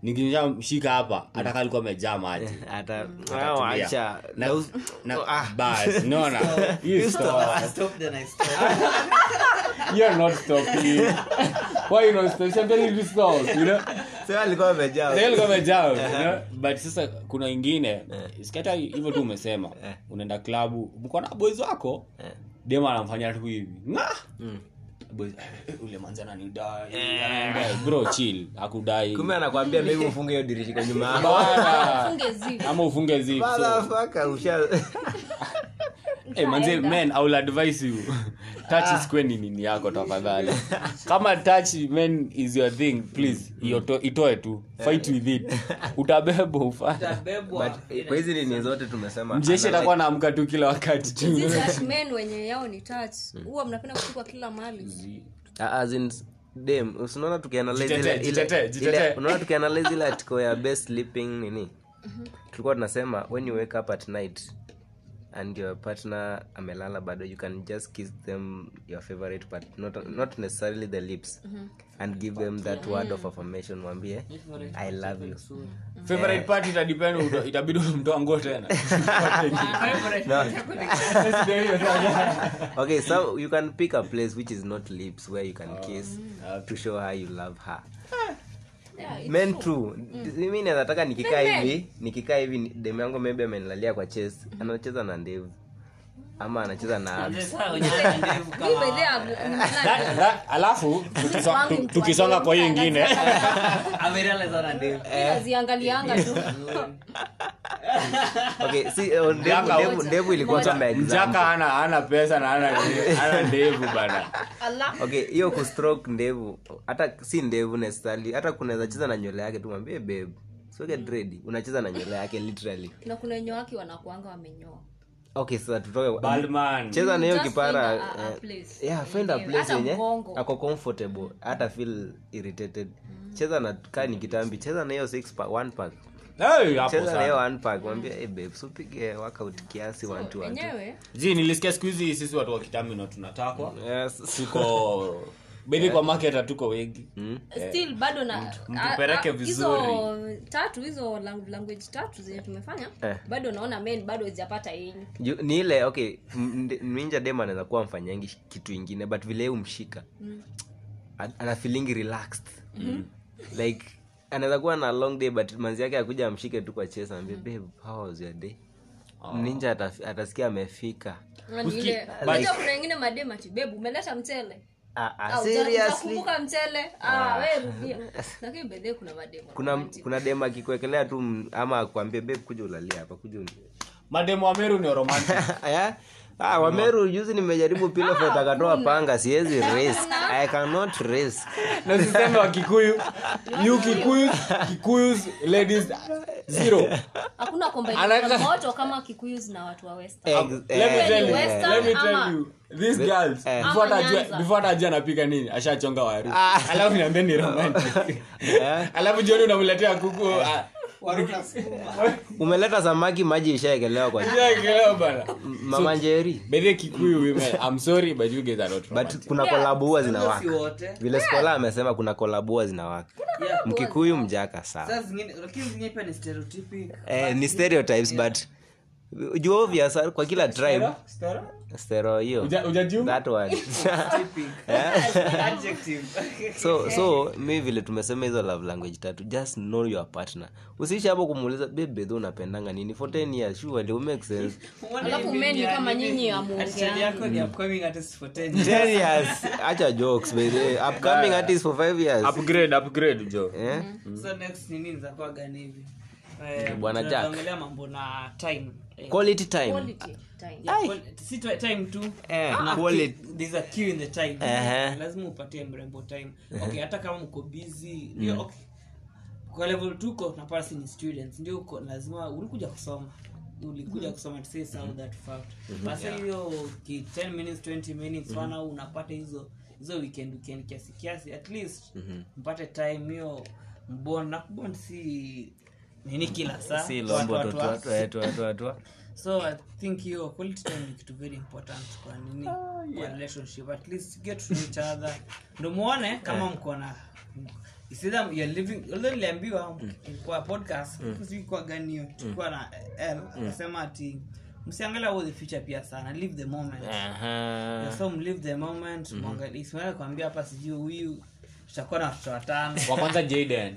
Nikisha mshika hapa hata kama alikuwa amejaa maji. Hata acha Na- Na us- na- naona You stop. Stop. then I stop. You're not stopping. Why you not stopping? I'm you stop, you know? Alikuwa amejaa. Alikuwa amejaa, you know? but sasa kuna ingine. Sikata hivyo tu umesema. Unaenda klabu mko na boys wako? Dema anamfanya tu hivi. Nga! Eh, ule manzana ni bro chill. Akudai kumbe anakwambia maybe ufunge hiyo dirisha kwa nyuma. Yako ama Hey, manze men i will advise you. Touch is kweni nini yako tafadhali. Kama touch men is your thing please yoto, itoe tu. Fight with it. Utabebwa ufanye. Utabebwa. But, kwa hizi nini zote tumesema mjeshi atakuwa naamka tu kila wakati. Tu These touch men wenye yao ni touch. Huwa mnapenda kuchukua kila mahali. Ah, as in, dem usinaona tukianalyze Jitetee, ile- tukianalyze atiko ya best sleeping nini? Tulikuwa tunasema when you wake up at night and your partner amelala bado you can just kiss them your favorite part not, not necessarily the lips and give them that word of affirmation mwambie i love you. favorite part itadepend itabidi umtoa nguo tena. Okay so you can pick a place which is not lips where you can kiss to show how you love her Yeah, men true. too. Mi nazataka nikikaa hivi nikikaa hivi demu yangu maybe amenilalia kwa chest anacheza na ndevu ama anacheza na alafu tukisonga kwa hiyo ingine ndevu. mi naziangalianga tu. Okay si ndevu, Mjaka ndevu, wote. ndevu ilikuwa Moja. kama example mjaka ana ana pesa na ana ndevu bana. Okay hiyo kustroke ndevu hata si ndevu necessarily hata kunaweza cheza na nywele yake tumwambie babe siweke dread unacheza na nywele yake literally. Na kuna wenye wake wanakuanga wamenyoa okay sasa tutoke cheza na hiyo kipara find a- a eh, place. yeah find a place yenye ako comfortable. Hata feel irritated. Cheza na kaa ni kitambi. Cheza na hiyo six pack one pack. Na nilisikia siku hizi sisi watu wa kitamino tunatakwa. Yes. Tuko bebi kwa market hatuko wengi. Still bado na mtupeleke vizuri. hizo tatu hizo language tatu zenye tumefanya Eh. bado naona men bado zijapata yenyu ni ile okay minja dem anaweza kuwa mfanyangi kitu ingine but vile umshika a- ana feeling relaxed. Like anaweza kuwa na long day but manzi yake akuja amshike tu kwa chesa ambie babe how was your day? Ninja atasikia amefika. Kuna wengine madema ati bebu umeleta mchele ah, ah, Ah, Ah, kuna kuna romantic. kuna dem akikuekelea tu ama akwambie beb kuja ulalia hapa kuja mademo wa meru ni romantic. Aya? Ah, wameru juzi nimejaribu pilofet akatoa panga siwezi risk. i cannot risk. Na usiseme wa kikuyu. You kikuyu kikuyus ladies zero. Hakuna combination moto kama kikuyus na watu wa Western. Ex- let me eh, tell you. Western let me tell you. These girls eh. before Ama before anapika nini ashachonga waru alafu niambia ni romantic. Eh. alafu jioni unamletea kuku ah. umeleta samaki maji ishaekelewa kwamama njerikuna bana. mama njeri. Bethe Kikuyu women, I'm sorry but you guys are not but romantic. kuna kolabu huwa Si zinawaka vile skola amesema kuna kolabua huwa zinawaka Yeah. mkikuyu mjaka sawa Sasa zingine lakini zingine pia ni eh, ni stereotypes but juu obvious kwa kila tribe. Stero? hiyo. That word so so mi vile tumesema hizo love language tatu just know your partner. Usiishi hapo kumuuliza bebe unapendanga nini? For 10 years surely will make sense. Alafu men kama nyinyi hamuongeani. Attitude yako ni upcoming artist for 10 years. acha jokes baby upcoming artist for 5 years. Upgrade, upgrade, jo. eh? So next ni nini zitakuwa gani hivi? Eh, Bwana Jack. mambo na time. Eh, quality time. Quality time. yeah, si time tu. Eh, ah, quality. there's a queue in the time. Ehe. lazima upatie mrembo time. Okay hata kama mko busy ndio okay. Kwa level tuko napata si ni students ndio uko lazima ulikuja kusoma. Ulikuja kusoma to say some that fact. Basi hiyo ki 10 minutes 20 minutes one wana unapata hizo hizo weekend weekend kiasi kiasi at least mpate time hiyo mbona na kubond si nini kila saa? Si Twa- lombo twa- tu twa. twa twa twa twa twa so i think hiyo quality time ni kitu very important kwa nini? Kwa relationship. At least get to each other. Ndo muone kama mko na isida you're living although niliambiwa kwa podcast sijui kwa ganio hiyo. Tulikuwa na l akasema ati msiangalia the future pia sana live the moment. Uh -huh. so mlive the moment mwangalie isimaye kwambia hapa sijui huyu tutakuwa na watoto watano. Wa kwanza jaden.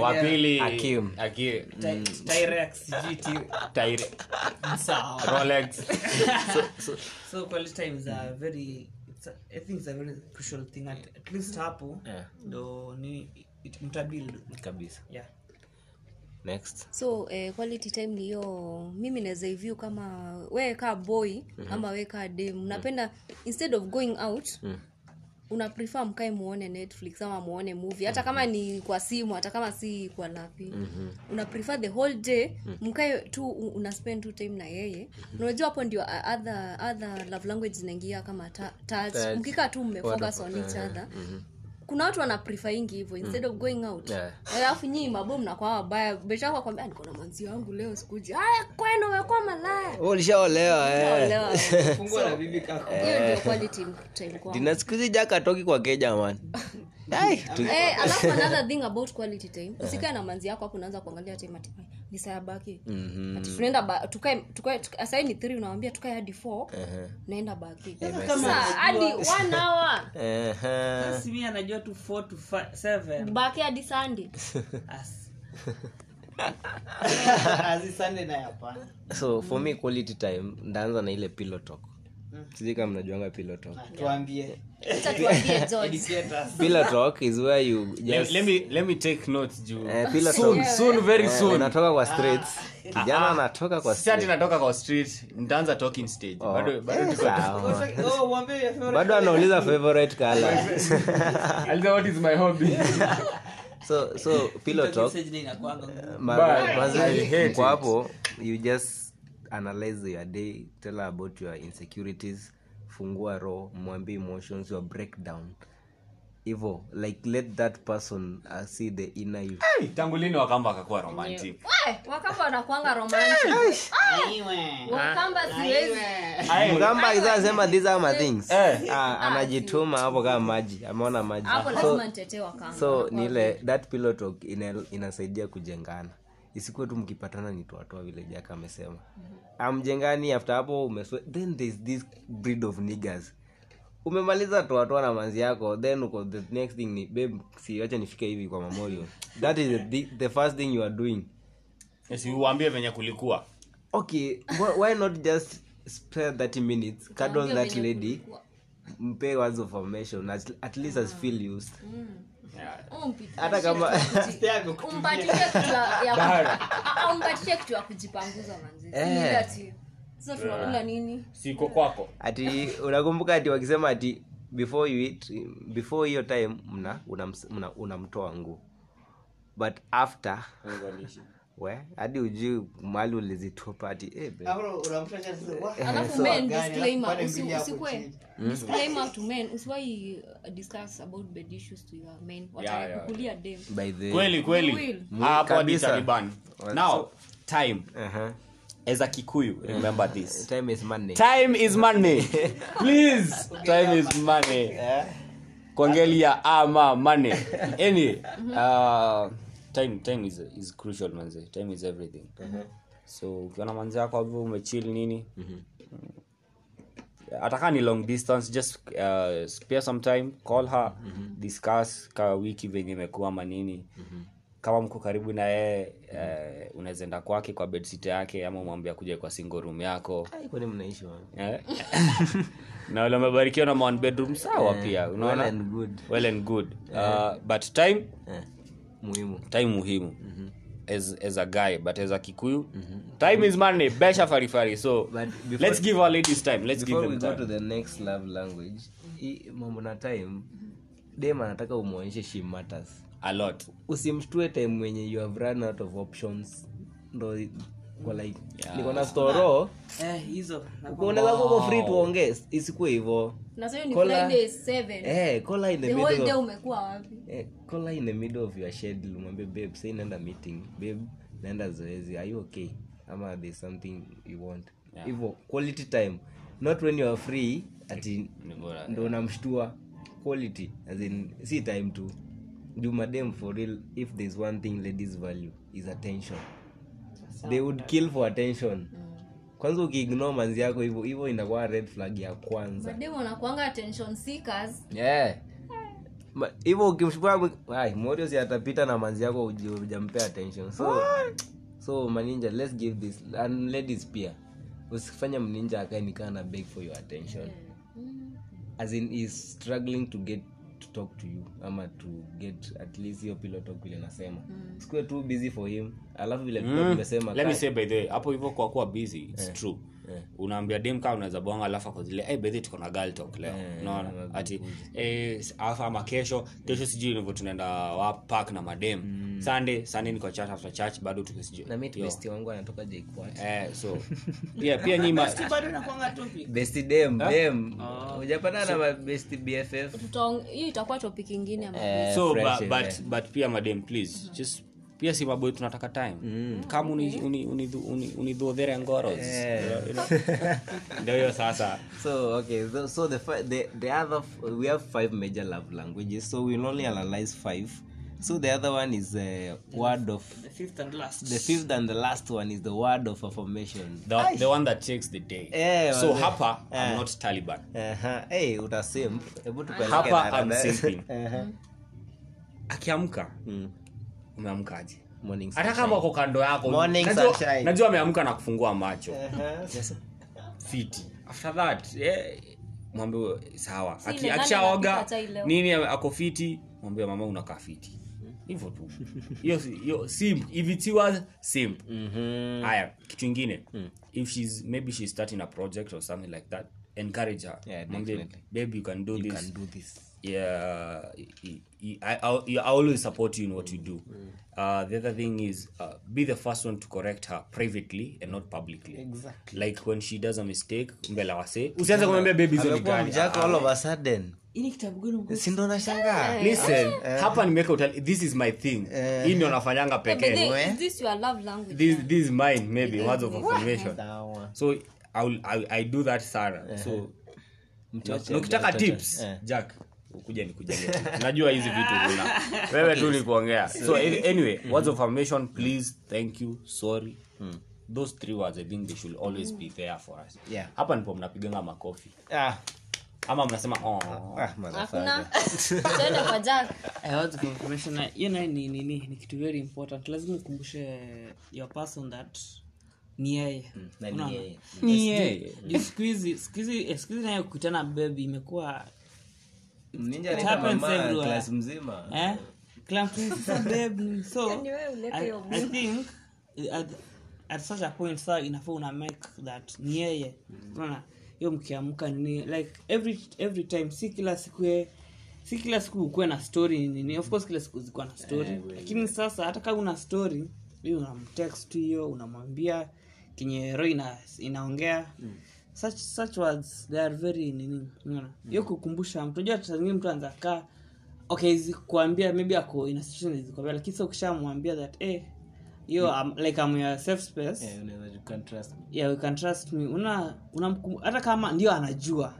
Wa pili. Tyrex Tyre- sawa Rolex. so quality time are very it's a, i think it's a very crucial thing. At, at least hapo Yeah. ndo ni mtabuild kabisa. Yeah. Next. So eh, quality time niyo mimi naweza hivyu kama we kaa boy ama we kaa dem. Napenda instead of going out una prefer mkae muone netflix ama muone movie? Hata kama ni kwa simu hata kama si kwa lapi una prefer the whole day mkae tu una spend tu time na yeye. Unajua hapo ndio other, other love language zinaingia kama ta- touch. Mkikaa tu mmefocus on each other kuna watu wanaprefaingi hivyo instead of going out. Yeah. alafu nyii mabo mnakwaa wabaya. Beshako kwambia niko na manzi wangu leo sikuji. Aya kwenu umekuwa malaya. Oh ulishaolewa eh. Fungua na bibi kako. Hiyo ndio quality time kwangu. dina siku hizi jaka atoki kwa keja man. Eh, alafu another thing about quality time. Usikae na manzi yako hapo unaanza kuangalia time ati "Ai, ni saa baki. Ati tunaenda ba- tukae tukae tuka- sahii ni 3 unawambia tukae hadi 4 naenda baki. Sasa, hadi 1 hour. Ehe. simi anajua tu 4 to 7 baki hadi sunday. Azisande na hapana. So for me quality time ndaanza na ile pillow talk sijui kama mnajuanga pillow tuambie. Acha tuambie George. Educators. Pillow talk is where you just let me let me take notes juu. Soon talk. soon very soon. unatoka kwa streets. Kijana anatoka kwa street. natoka kwa street nitaanza talking stage. Oh, bado bado tuko sawa. mwambie your favorite bado anauliza favorite color. Aliza, what is my hobby? So so pillow talk message ni inakuanga ngumu. Ma- But mazi- I hate mko it. hapo you just analyze your day tell her about your insecurities fungua roho mwambie emotions your breakdown. Hivo like let that person uh, see the inner you. Tangu lini wakamba akakuwa romantic? We, wakamba wanakuanga romantic. Wakamba siwezi. Mgamba akisema these are my things. Eh. ah, anajituma hapo kama maji. Ameona maji. Hapo so, lazima nitetee wakamba. so ni ile that pillow talk inasaidia kujengana isikuwe tu mkipatana ni toatoa vile jaka amesema. Amjengani after hapo umeswe then there's this breed of niggers. Umemaliza toatoa na manzi yako then uko the next thing ni babe si wacha nifike hivi kwa memorial that is the, the first thing you are doing. Yes, uambie venye kulikuwa. Okay why, why not just spare 30 minutes cuddle that lady kulikuwa. mpe words of affirmation at, at least as feel used. Yeah. Hata kama umpatishe kitu ya- ya umpatishe kitu ya kujipanguza manzi ati sasa tunakula nini? Siko kwako. Ati unakumbuka ati wakisema ati before you eat before hiyo time mna unamtoa una, una nguu but after we hadi ujui mali ulizitupa ati eh, uh, kweli kweli. Hapo taliban. Now time. Uh-huh. as a kikuyu remember this. Time is money. Time is money. Please time is money. Kuangalia ama money. Anyway uh, time time is, is crucial manze. Time is everything. So ukiona manzi yako hivyo umechill nini? Atakaa ni long distance just uh, spare some time call her discuss ka wiki venye imekuwa manini kama mko karibu na yeye uh, unaweza enda kwake kwa bedsit yake ama umwambia kuja kwa single room yako? Eh? na wale umebarikiwa na one bedroom sawa pia unaona? Well and good. well and good. Uh, but time Eh, muhimu. Time muhimu. As, as a guy but as a kikuyu. Time is money. Besha farifari so But before- let's give our ladies time. Let's give them we go to the next love language mambo na time dem anataka umwonyeshe she matters. A lot. Usimshtue time wenye you have run out of options. Ndo kwa like niko na storo eh, unaweza free tuongee isikuwe Kola- 7 eh call her in the the middle of, umekuwa wapi? Eh, call her in the middle of your schedule umwambie babe say naenda meeting. Babe naenda zoezi. Are you okay? Ama there's something you want. Hivyo quality time. Not when you are free ati ndo unamshtua. Quality as in si time tu. Jumadem for real if there's one thing ladies value is attention they would kill for attention. Kwanza ukiignore manzi yako hivyo hivyo inakuwa red flag ya kwanza. Madem wanakuanga attention seekers. Yeah. Ma- hivyo ukimshukua morios atapita na manzi yako uji- hujampea attention. So so maninja let's give this and ladies pia. Usifanye mninja akae nikaa na beg for your attention. As in is struggling to get talk to you ama to get at least hiyo pillow talk vile nasema. Sikuwe too busy for him. Alafu vile mm. tumesema let me say by the way hapo hivyo kwa kuwa busy it's true unaambia dem kaa unaweza bonga alafu ako zile hey, bedhi tuko na girl talk leo. Unaona? ati eh, alafu ama kesho kesho sijui hivyo tunaenda wapak na madem sunday sunday niko church after church bado tuko sijui. Na mimi Yo. wangu anatoka jquat eh so pia pia nyima bado nakwanga topic. Besti dem dem. Hujapata na besti bff hiyo itakuwa topic ingine Eh, so fresh, but, eh. but, but pia madem please just pia si tunataka time. Kama unidhodhere uni, uni, uni, unidhodhere ngoros. You know? ndio hiyo sasa. So okay so, so the, the the other we have five major love languages so we'll only analyze five. So the other one is the word of the fifth and last. the fifth and the last one is the word of affirmation. The, the one that takes the day. Eh, so the, hapa uh, i'm not taliban. Aha, hey, utasim hebu tupeleke hapa i'm simping uh-huh. akiamka Mm. Umeamkaje hata kama uko kando yako. Morning najua- sunshine. najua ameamka na kufungua macho. Aha. fiti. After that mwambie sawa. Si akishaoga nini ako fiti mwambie mama unakaa fiti. Hivyo tu. Hiyo hiyo simp. If it was simp. Mhm. haya kitu ingine. If she's maybe she's starting a project or something like that encourage her. Yeah, Mwambie, definitely. babe you can do you this. can do this. Yeah I, I, I, always support you in what you do. Uh, the other thing is uh, be the first one to correct her privately and not publicly. Exactly. like when she does a mistake mbele wase usianze kumwambia baby hizo ni gani Jack all of a sudden. Ini kitabu gani mko- si ndo nashangaa listen hapa nimeweka utali this is my thing. Hii ndio nafanyanga pekee. is this your love language this, this is mine maybe words of affirmation. So I will I, I do that sana so mtoto. na ukitaka tips Eh. jack ukuja nikujalie tips. najua hizi vitu una wewe tu ni kuongea so mm -hmm. words of affirmation please thank you sorry. Those three words i think they should always be there for us. Yeah. hapa nipo mnapiganga makofi. Ah, ama mnasema oh. ah, motherfucker. kwa jack. Eh, hiyo naye ni nini ni kitu very important. Lazima ukumbushe your person that ni yeye. Ni yeye. ni yeye. siku hizi siku hizi siku hizi naye kukutana bebi imekuwa Ninja It anaita happens mama everywhere. Class mzima. Eh? So I, I think at, at such a point saa inafaa una make that ni yeye. Unaona? Hiyo mkiamka nini like every every time si kila siku ye- si kila siku ukuwe na story nini. Of course kila siku zikuwa na story. Lakini sasa hata kama una story unamtext hiyo unamwambia kenye ro ina, inaongea such, such words they are very nini unaona? hiyo kukumbusha mtu unajua saa mtu anza kaa okay kuambia maybe ako in a situation hizi lakini sasa ukishamwambia that eh hiyo um, like I'm your safe space. Yeah, you can trust me. Yeah, you can trust me. Una, una hata kama ndio anajua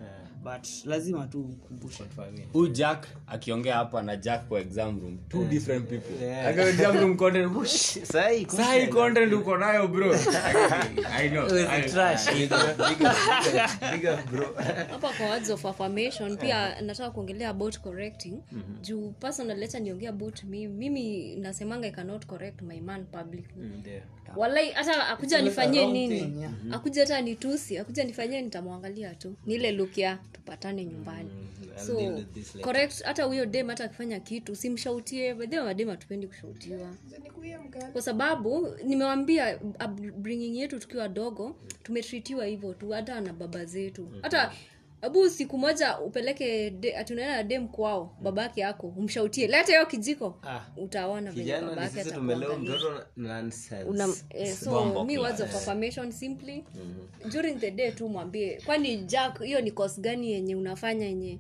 but lazima tu ukumbushe. Huyu jack akiongea hapa na jack kwa exam room two different people. Yeah. Akiwa exam room content whoosh. Uko nayo bro. I know. I- trash. Hapa kwa words of affirmation pia nataka kuongelea about correcting. Juu personal letter niongea about mimi mimi nasemanga i cannot correct my man publicly. Yeah. Walai hata akuja nifanyie nini? thing, yeah. akuja hata nitusi akuja nifanyie nitamwangalia tu. Ni ile look ya tupatane nyumbani. Mm, so correct hata huyo dem hata akifanya kitu simshautie bedhe madem hatupendi kushautiwa. Kwa sababu nimewambia bringing yetu tukiwa dogo tumetritiwa hivyo tu hata na baba zetu. Hata abu siku moja upeleke de- tunaenda na dem kwao babake yako umshautie. Leta hiyo kijiko. Ah. utaona venye babake eh, so mi words of affirmation simply. During the day tu mwambie kwani jack hiyo ni kos gani yenye unafanya yenye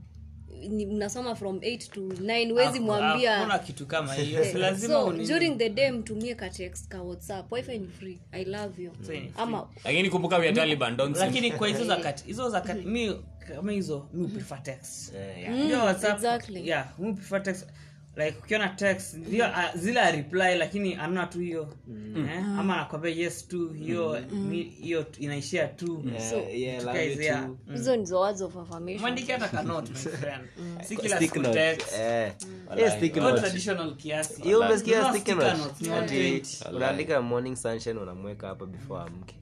ni, unasoma from 8 to 9 wezi mwambia. kitu kama hiyo. Si lazima so during the day mtumie ka text ka whatsapp. Wifi ni free. I love you. Mm. ama lakini kumbuka we are taliban don't lakini kwa hizo zakati hizo zakati mi kama hizo mi prefer text. Yeah, yeah. Ndio WhatsApp, exactly. yeah mi prefer text like ukiona text ndio ah, zile a reply lakini anaona tu hiyo. Eh, ama anakwambia yes tu hiyo hiyo mm. inaishia tu. Yeah, yeah, love you Tukaizia. too. hizo ndizo words of affirmation. Mwandike hata kanot my friend. Si kila siku text. Eh. Stick note. traditional kiasi. Hiyo umesikia Nunua note? notes, ni Ati 120. unaandika morning sunshine unamweka hapa before amke.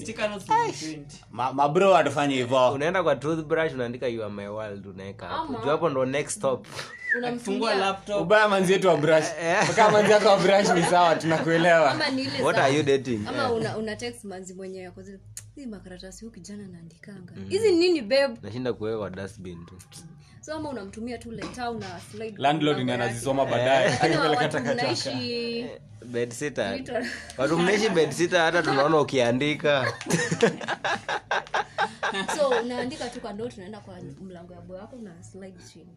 Sticker notes ni 120. Ma- mabro atufanye hivo unaenda kwa toothbrush unaandika you are my world unaweka hapo. Juu hapo ndo next stop Fungua laptop. Ubaya manzi yetu wa brush. Kaa manzi yako wa brush ni sawa tunakuelewa. What are you dating? Ama una, una text manzi mwenye yako zile hii makaratasi huyu kijana naandikanga hizi nini babe? Nashinda kuweka dustbin tu. So ama unamtumia tu leta una slide landlord ni anazisoma baadaye. Akipeleka takataka mnaishi bedsitter watu mnaishi bedsitter hata tunaona ukiandika. So unaandika tu kwa note tunaenda kwa mlango ya boy wako una slide chini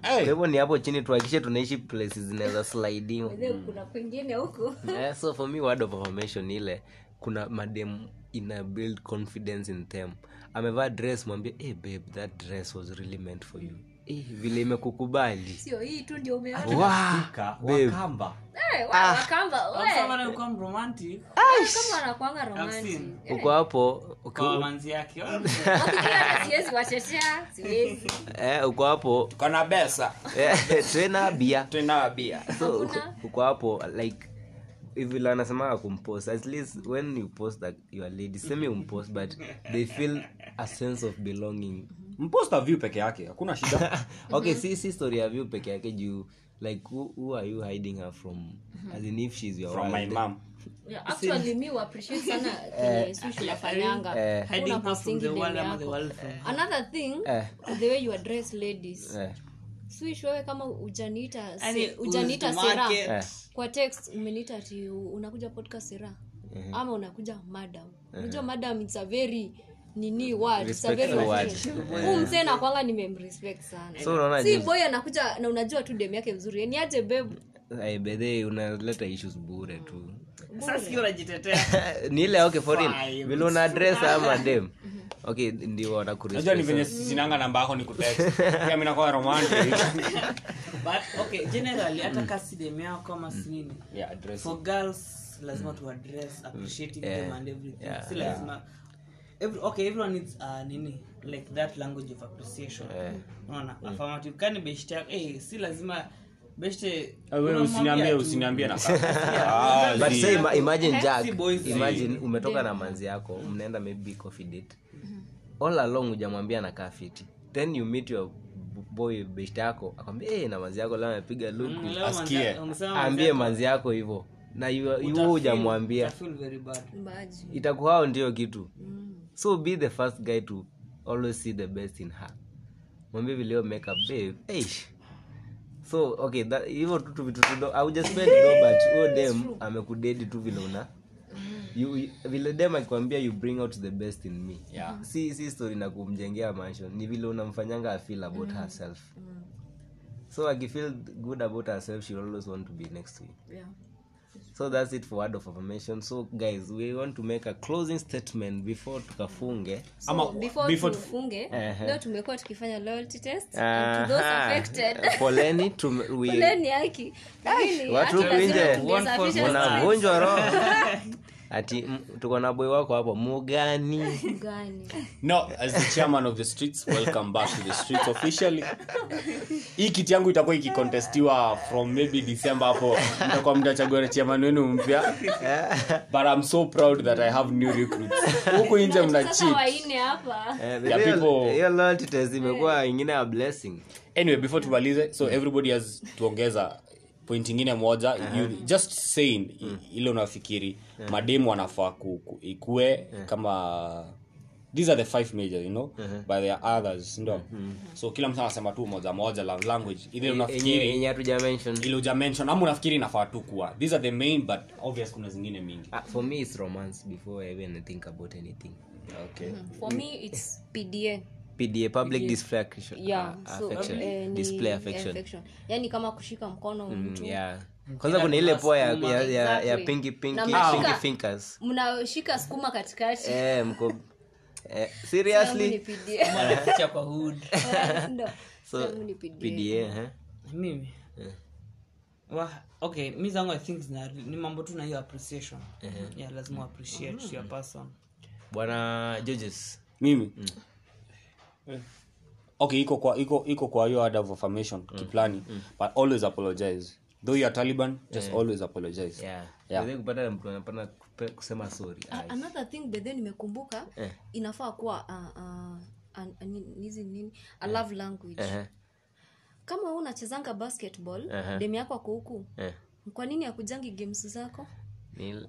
kwa hivyo ni hapo chini tuhakikishe tunaishi places zinaweza sliding kuna kwingine huku. Yeah, so for me word of affirmation ile kuna madem ina build confidence in them. Amevaa dress mwambie hey, babe that dress was really meant for you eh, vile imekukubali. Sio hii tu ndio umeona. Wakamba Eh, seen. Eh, uko hapo eh, uko hapo. Kona besa eh, tena bia. So uko hapo like vile anasemaga kumpost at least when you post that your lady semi umpost but they feel a sense of belonging. Mposta view peke yake hakuna shida. Okay si si story ya view peke yake juu like who, who are you hiding her from? As in if she's your from my world. mom. Yeah, actually mi appreciate sana kenye swish unafanyanga eh. hiding her from the world ama the world from another thing Eh. the way you address ladies eh, swish wewe kama ujaniita si, se- ujaniita sera eh. kwa text umeniita ati unakuja podcast sera ama unakuja madam? Unajua madam it's a very nini word it's a very Respectful word. huu msee nakwanga nimemrespect sana. So unaona si boy anakuja na unajua tu dem yake mzuri. Ni aje babe? Eh, bedhe unaleta issues bure tu. Sasa sio unajitetea. Ni ile okay for real. Vile una dress ama dem okay ndio najua ni venye sinanga namba yako ni kutext pia mi nakuwa romantic. But okay generally hata kasi yako ama si yeah for girls lazima to address appreciating Yeah. them and everything. Yeah. si lazima every, okay everyone needs uh, nini like that language of appreciation. Yeah. unaona affirmative. Kani beshte yako si lazima beshte usiniambie usiniambie na but say imagine jack. imagine umetoka na manzi yako mnaenda maybe coffee date all along hujamwambia nakaa fiti then you meet your boy best yako akwambia hey, na manzi yako leo amepiga luku. Mm, leo manzi- Asikie. aambie yako, manzi yako hivyo na yuo you hujamwambia. utafeel very bad. mbaji itakuhao ndio kitu. So be the first guy to always see the best in her. Mwambie vileo makeup babe hey. so okay that- hivyo tu tu vitu tudo aujaspend do but huyo dem amekudedi tu vile una you, you- vile dem akikwambia you bring out the best in me. Yeah. si si story na kumjengea mansion. Ni vile unamfanyanga afeel about herself. So akifeel good about herself she'll always want to be next to you. Yeah. so that's it for word of affirmation. So guys we want to make a closing statement before tukafunge. So, Ama- before before- tufunge Ehe. leo tumekuwa tukifanya loyalty test and to those affected. Poleni tume- we- poleni haki. Watu hata huku lazima nje tungesafisha roho ati tuko na boy wako hapo mugani no as the chairman of the streets welcome back to the streets officially. Hii kiti yangu itakuwa ikikontestiwa from maybe december hapo. Mtakuwa mtachagua chairman wenu mpya. But i'm so proud that i have new recruits. Huku nje mna cheat waine hapa. Eh, imekuwa ingine ya blessing. Anyway before tumalize so everybody has tuongeza point ingine moja you just saying mm. ile unafikiri mademu wanafaa ku, ku, ikue kama these are the five major you know but there are others ndo so kila mtu anasema tu moja moja love language. Ile unafikiri yenye hatuja mention. ile uja mention ama unafikiri inafaa tu kuwa. These are the main but obvious kuna zingine mingi. Uh, for me it's romance before I even think about anything. Okay for me it's pda pda public display affection, yeah uh, so affection. eh, display affection. affection. yani kama kushika mkono mtu. yeah. Kwanza kuna ile poa ya, ya, ya, ya pinky pinky Na fingers. mnashika sukuma katikati. Eh mko eh, seriously? Mnaficha kwa hood. So PDA. eh? mimi? Wa- okay mi zangu i think zina, ni mambo tu na hiyo appreciation. Yeah lazima appreciate your person. Bwana judges. Mimi Okay iko kwa iko iko kwa hiyo order of affirmation kiplani but always apologize. Though you are taliban just always apologize. Yeah. Yeah. Kupata mtu anapana kusema sorry uh, another thing bedhe nimekumbuka inafaa kuwa uh, uh, hizi nini a love language. Eh, kama wewe unachezanga basketball Aha. demu yako ako huku eh. kwa nini akujangi games zako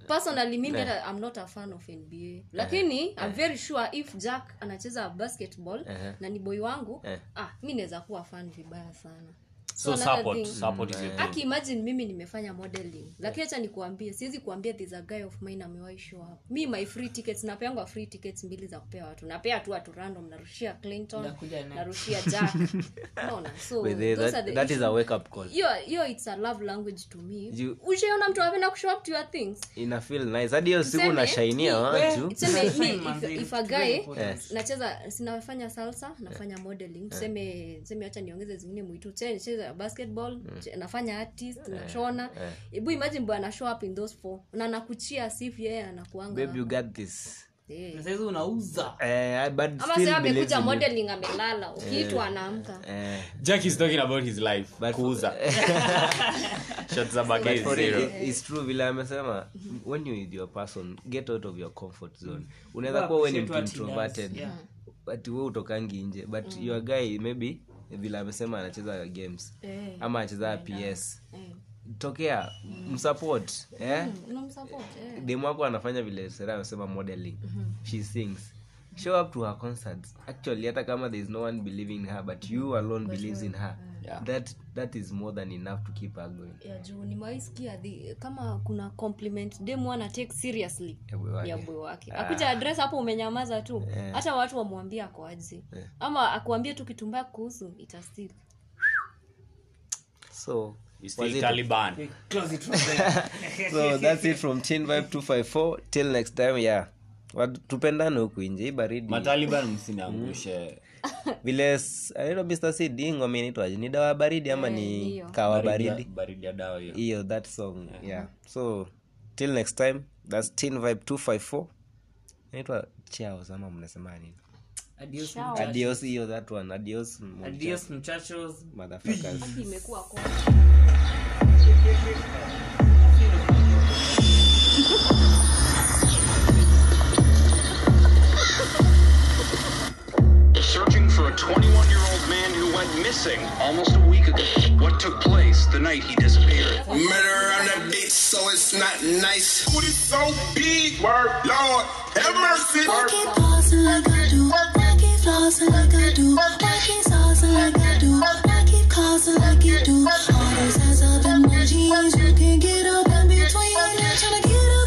Personally mimi hata i'm not a fan of nba lakini i'm very sure if jack anacheza basketball na ni boy wangu Eh. ah mi naweza kuwa fan vibaya sana so support support is your thing. aki imagine mimi nimefanya modeling. Lakini hacha nikuambie siwezi kuambia this a guy of mine amewahi show up. Mi my free tickets napeangwa free tickets mbili za kupea watu. Napea tu watu random narushia clinton narushia jack. Naona so those that- are the that is a wake up call. Yo yo it's a love language to me. You- ushaona mtu apenda kushow up to your things? Ina feel nice. Hadi hiyo siku unashainia watu tuseme if, if a guy yes. nacheza sinafanya salsa nafanya modeling. Tuseme tuseme hacha niongeze zingine mwitu tena cheza basketball che- nafanya artist nashona. hebu imagine bwana show up in those four. Na nakuchia sif yeye anakuanga babe you got this. Eh. na saizi unauza. Eh, but ama still sasa believes amekuja modeling amelala ukiitwa anaamka. eh, jack is talking about his life. Kuuza. Shots za but bagezi for zero. it, it's true vile amesema. When you with your person get out of your comfort zone. Unaweza kuwa we ni mtu introverted. Yeah. but we utokangi nje. But your guy maybe vile amesema anacheza games Eh. ama anacheza ps Eh. tokea msupport eh? mm, eh. demu wako anafanya vile sera amesema modeling she sings show up to her concerts actually hata kama there is no one believing in her but you alone believes in her Yeah. That that is more than enough to keep her going ya juu nimewaisikia kama kuna compliment demu ana take seriously Ya boy wake. boy akuja address hapo umenyamaza tu. Hata watu wamwambia akoaje ama akuambie tu kitu mbaya kuhusu itastik so You still was it- taliban. Close it from there. So that's it from teen vibe 254 till next time yeah. Tupendane huku nje hii baridi. Mataliban msiniangushe vile anaitwa mr c d ngoma inaitwaje ni dawa ya baridi ama ni hiyo. kawa Baridi baridi? baridi ya dawa hiyo. Hiyo that song yeah. So till next time that's tin vibe 254 inaitwa chaos ama mnasema nini? Adios adios hiyo that one. Adios adios muchachos. Motherfuckers. Imekuwa kwa missing almost a week ago. What took place the night he disappeared? Murder on that beat, so it's not nice. Booty so big, word, Lord, have mercy. Work it, balls like I do. I keep flossing like I do. I keep sauce like I do. I keep causing like you do. All those hands up emojis, you can't get up in between. I'm trying to get up.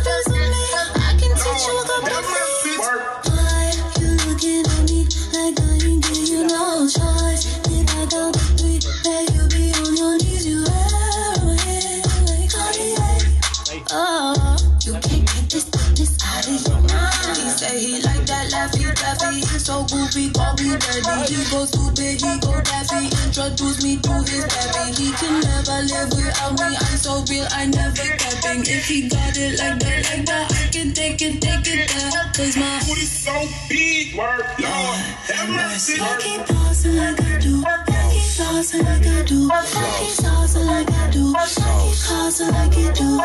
He's so goofy, call me daddy. He go stupid, he go daffy. Introduce me to his daddy. He can never live without me. I'm so real, I never capping. If he got it like that, like that, I can take it, take it there. Cause my Booty so big, word, Lord, have mercy. I keep pausing like I do. I keep saucing like I do. I keep saucing like I do. I keep causing like you do.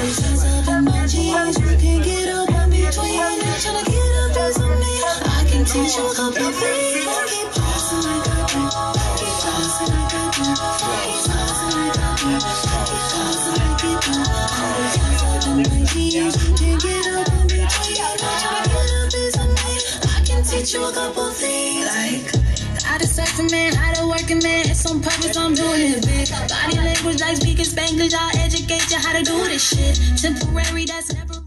These hands up in my jeans. You can't get up in between. Tryna get a piece of me teach you a couple things. Like, I just sex a man, I don't work a man. It's on purpose, I'm doing it, bitch. Body language, like speaking Spanish, I'll educate you how to do this shit. Temporary, that's never.